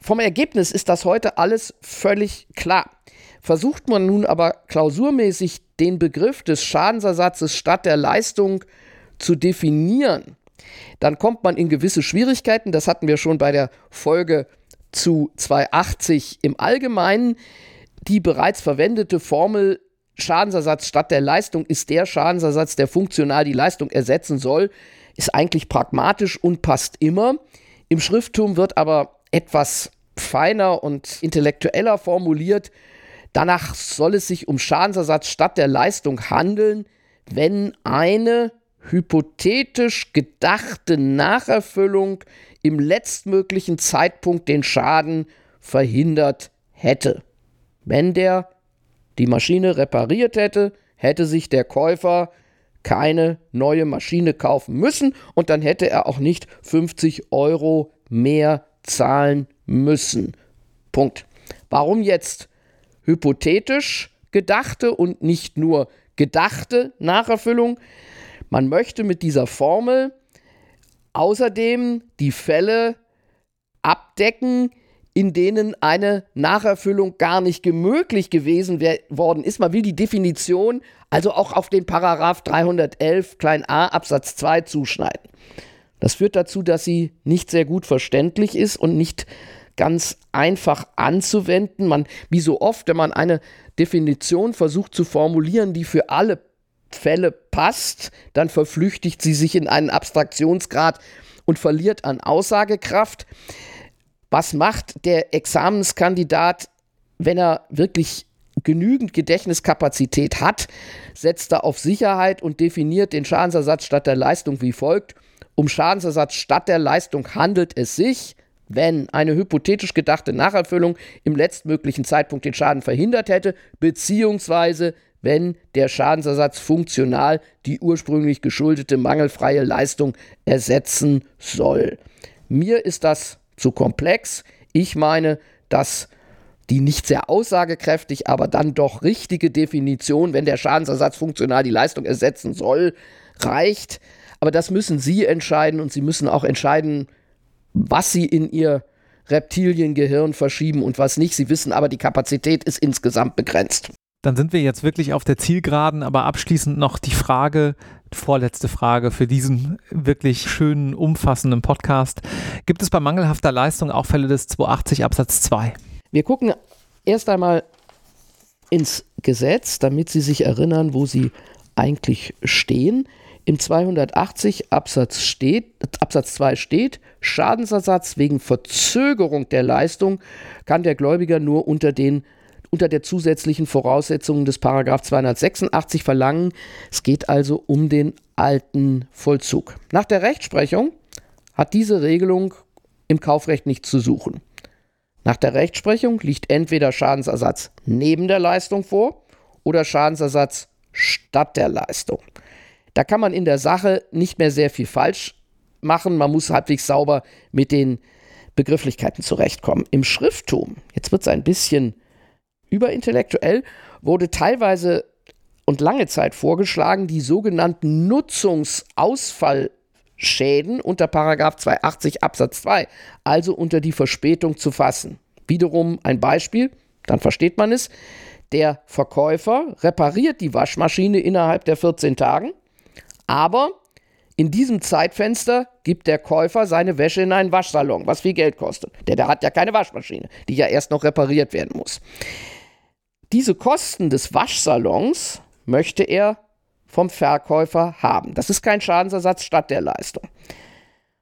Vom Ergebnis ist das heute alles völlig klar. Versucht man nun aber klausurmäßig den Begriff des Schadensersatzes statt der Leistung zu definieren, dann kommt man in gewisse Schwierigkeiten. Das hatten wir schon bei der Folge zu 280 im Allgemeinen. Die bereits verwendete Formel Schadensersatz statt der Leistung ist der Schadensersatz, der funktional die Leistung ersetzen soll, ist eigentlich pragmatisch und passt immer. Im Schrifttum wird aber etwas feiner und intellektueller formuliert. Danach soll es sich um Schadensersatz statt der Leistung handeln, wenn eine hypothetisch gedachte Nacherfüllung im letztmöglichen Zeitpunkt den Schaden verhindert hätte. Wenn der die Maschine repariert hätte, hätte sich der Käufer keine neue Maschine kaufen müssen und dann hätte er auch nicht 50 Euro mehr zahlen müssen. Punkt. Warum jetzt hypothetisch gedachte und nicht nur gedachte Nacherfüllung? Man möchte mit dieser Formel außerdem die Fälle abdecken, in denen eine Nacherfüllung gar nicht möglich gewesen worden ist. Man will die Definition also auch auf den Paragraph 311 klein a Absatz 2 zuschneiden. Das führt dazu, dass sie nicht sehr gut verständlich ist und nicht ganz einfach anzuwenden. Man, wie so oft, wenn man eine Definition versucht zu formulieren, die für alle Fälle passt, dann verflüchtigt sie sich in einen Abstraktionsgrad und verliert an Aussagekraft. Was macht der Examenskandidat, wenn er wirklich genügend Gedächtniskapazität hat, setzt er auf Sicherheit und definiert den Schadensersatz statt der Leistung wie folgt. Um Schadensersatz statt der Leistung handelt es sich, wenn eine hypothetisch gedachte Nacherfüllung im letztmöglichen Zeitpunkt den Schaden verhindert hätte, beziehungsweise wenn der Schadensersatz funktional die ursprünglich geschuldete mangelfreie Leistung ersetzen soll. Mir ist das zu komplex. Ich meine, dass die nicht sehr aussagekräftig, aber dann doch richtige Definition, wenn der Schadensersatz funktional die Leistung ersetzen soll, reicht. Aber das müssen Sie entscheiden und Sie müssen auch entscheiden, was Sie in Ihr Reptiliengehirn verschieben und was nicht. Sie wissen aber, die Kapazität ist insgesamt begrenzt. Dann sind wir jetzt wirklich auf der Zielgeraden, aber abschließend noch die Frage, vorletzte Frage für diesen wirklich schönen, umfassenden Podcast. Gibt es bei mangelhafter Leistung auch Fälle des 280 Absatz 2? Wir gucken erst einmal ins Gesetz, damit Sie sich erinnern, wo Sie eigentlich stehen. Im 280 Absatz, steht, Absatz 2 steht, Schadensersatz wegen Verzögerung der Leistung kann der Gläubiger nur unter den unter der zusätzlichen Voraussetzungen des Paragraph 286 verlangen. Es geht also um den alten Vollzug. Nach der Rechtsprechung hat diese Regelung im Kaufrecht nichts zu suchen. Nach der Rechtsprechung liegt entweder Schadensersatz neben der Leistung vor oder Schadensersatz statt der Leistung. Da kann man in der Sache nicht mehr sehr viel falsch machen. Man muss halbwegs sauber mit den Begrifflichkeiten zurechtkommen. Im Schrifttum, jetzt wird es ein bisschen überintellektuell, wurde teilweise und lange Zeit vorgeschlagen, die sogenannten Nutzungsausfallschäden unter 280 Absatz 2, also unter die Verspätung zu fassen. Wiederum ein Beispiel, dann versteht man es. Der Verkäufer repariert die Waschmaschine innerhalb der 14 Tagen, aber in diesem Zeitfenster gibt der Käufer seine Wäsche in einen Waschsalon, was viel Geld kostet. Der, der hat ja keine Waschmaschine, die ja erst noch repariert werden muss. Diese Kosten des Waschsalons möchte er vom Verkäufer haben. Das ist kein Schadensersatz statt der Leistung.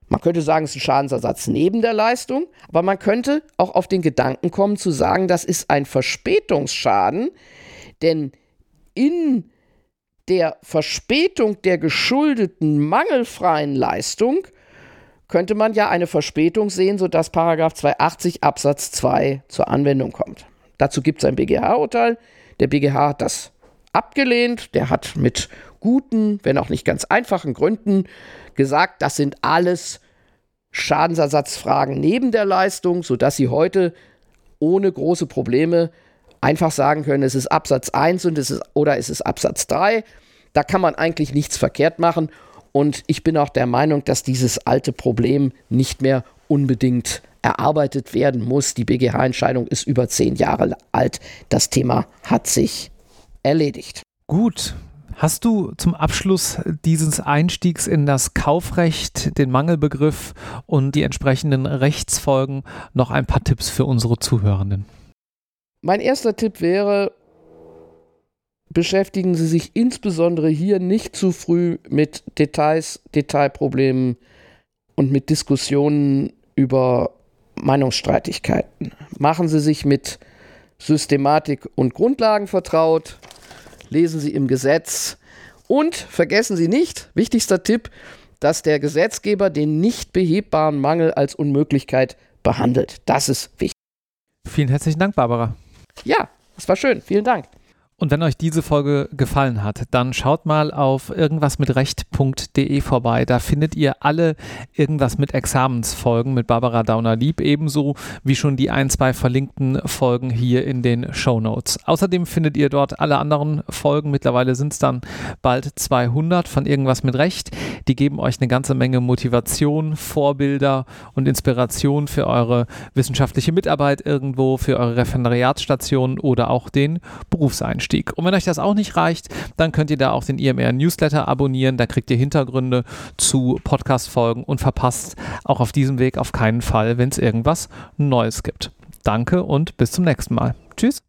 Man könnte sagen, es ist ein Schadensersatz neben der Leistung, aber man könnte auch auf den Gedanken kommen zu sagen, das ist ein Verspätungsschaden, denn in der Verspätung der geschuldeten mangelfreien Leistung könnte man ja eine Verspätung sehen, sodass Paragraph 280 Absatz 2 zur Anwendung kommt. Dazu gibt es ein BGH-Urteil. Der BGH hat das abgelehnt. Der hat mit guten, wenn auch nicht ganz einfachen Gründen gesagt, das sind alles Schadensersatzfragen neben der Leistung, sodass Sie heute ohne große Probleme einfach sagen können, es ist Absatz 1 und es ist, oder es ist Absatz 3. Da kann man eigentlich nichts verkehrt machen. Und ich bin auch der Meinung, dass dieses alte Problem nicht mehr unbedingt erarbeitet werden muss. Die BGH-Entscheidung ist über zehn Jahre alt. Das Thema hat sich erledigt. Gut. Hast du zum Abschluss dieses Einstiegs in das Kaufrecht, den Mangelbegriff und die entsprechenden Rechtsfolgen noch ein paar Tipps für unsere Zuhörenden? Mein erster Tipp wäre, beschäftigen Sie sich insbesondere hier nicht zu früh mit Details, Detailproblemen und mit Diskussionen über Meinungsstreitigkeiten. Machen Sie sich mit Systematik und Grundlagen vertraut, lesen Sie im Gesetz und vergessen Sie nicht, wichtigster Tipp, dass der Gesetzgeber den nicht behebbaren Mangel als Unmöglichkeit behandelt. Das ist wichtig. Vielen herzlichen Dank, Barbara. Ja, das war schön. Vielen Dank. Und wenn euch diese Folge gefallen hat, dann schaut mal auf irgendwasmitrecht.de vorbei. Da findet ihr alle irgendwas mit Examensfolgen mit Barbara Dauner-Lieb, ebenso wie schon die ein, zwei verlinkten Folgen hier in den Show Notes. Außerdem findet ihr dort alle anderen Folgen. Mittlerweile sind es dann bald 200 von irgendwas mit Recht. Die geben euch eine ganze Menge Motivation, Vorbilder und Inspiration für eure wissenschaftliche Mitarbeit irgendwo, für eure Referendariatsstation oder auch den Berufseinstieg. Einstieg. Und wenn euch das auch nicht reicht, dann könnt ihr da auch den IMR Newsletter abonnieren. Da kriegt ihr Hintergründe zu Podcast-Folgen und verpasst auch auf diesem Weg auf keinen Fall, wenn es irgendwas Neues gibt. Danke und bis zum nächsten Mal. Tschüss.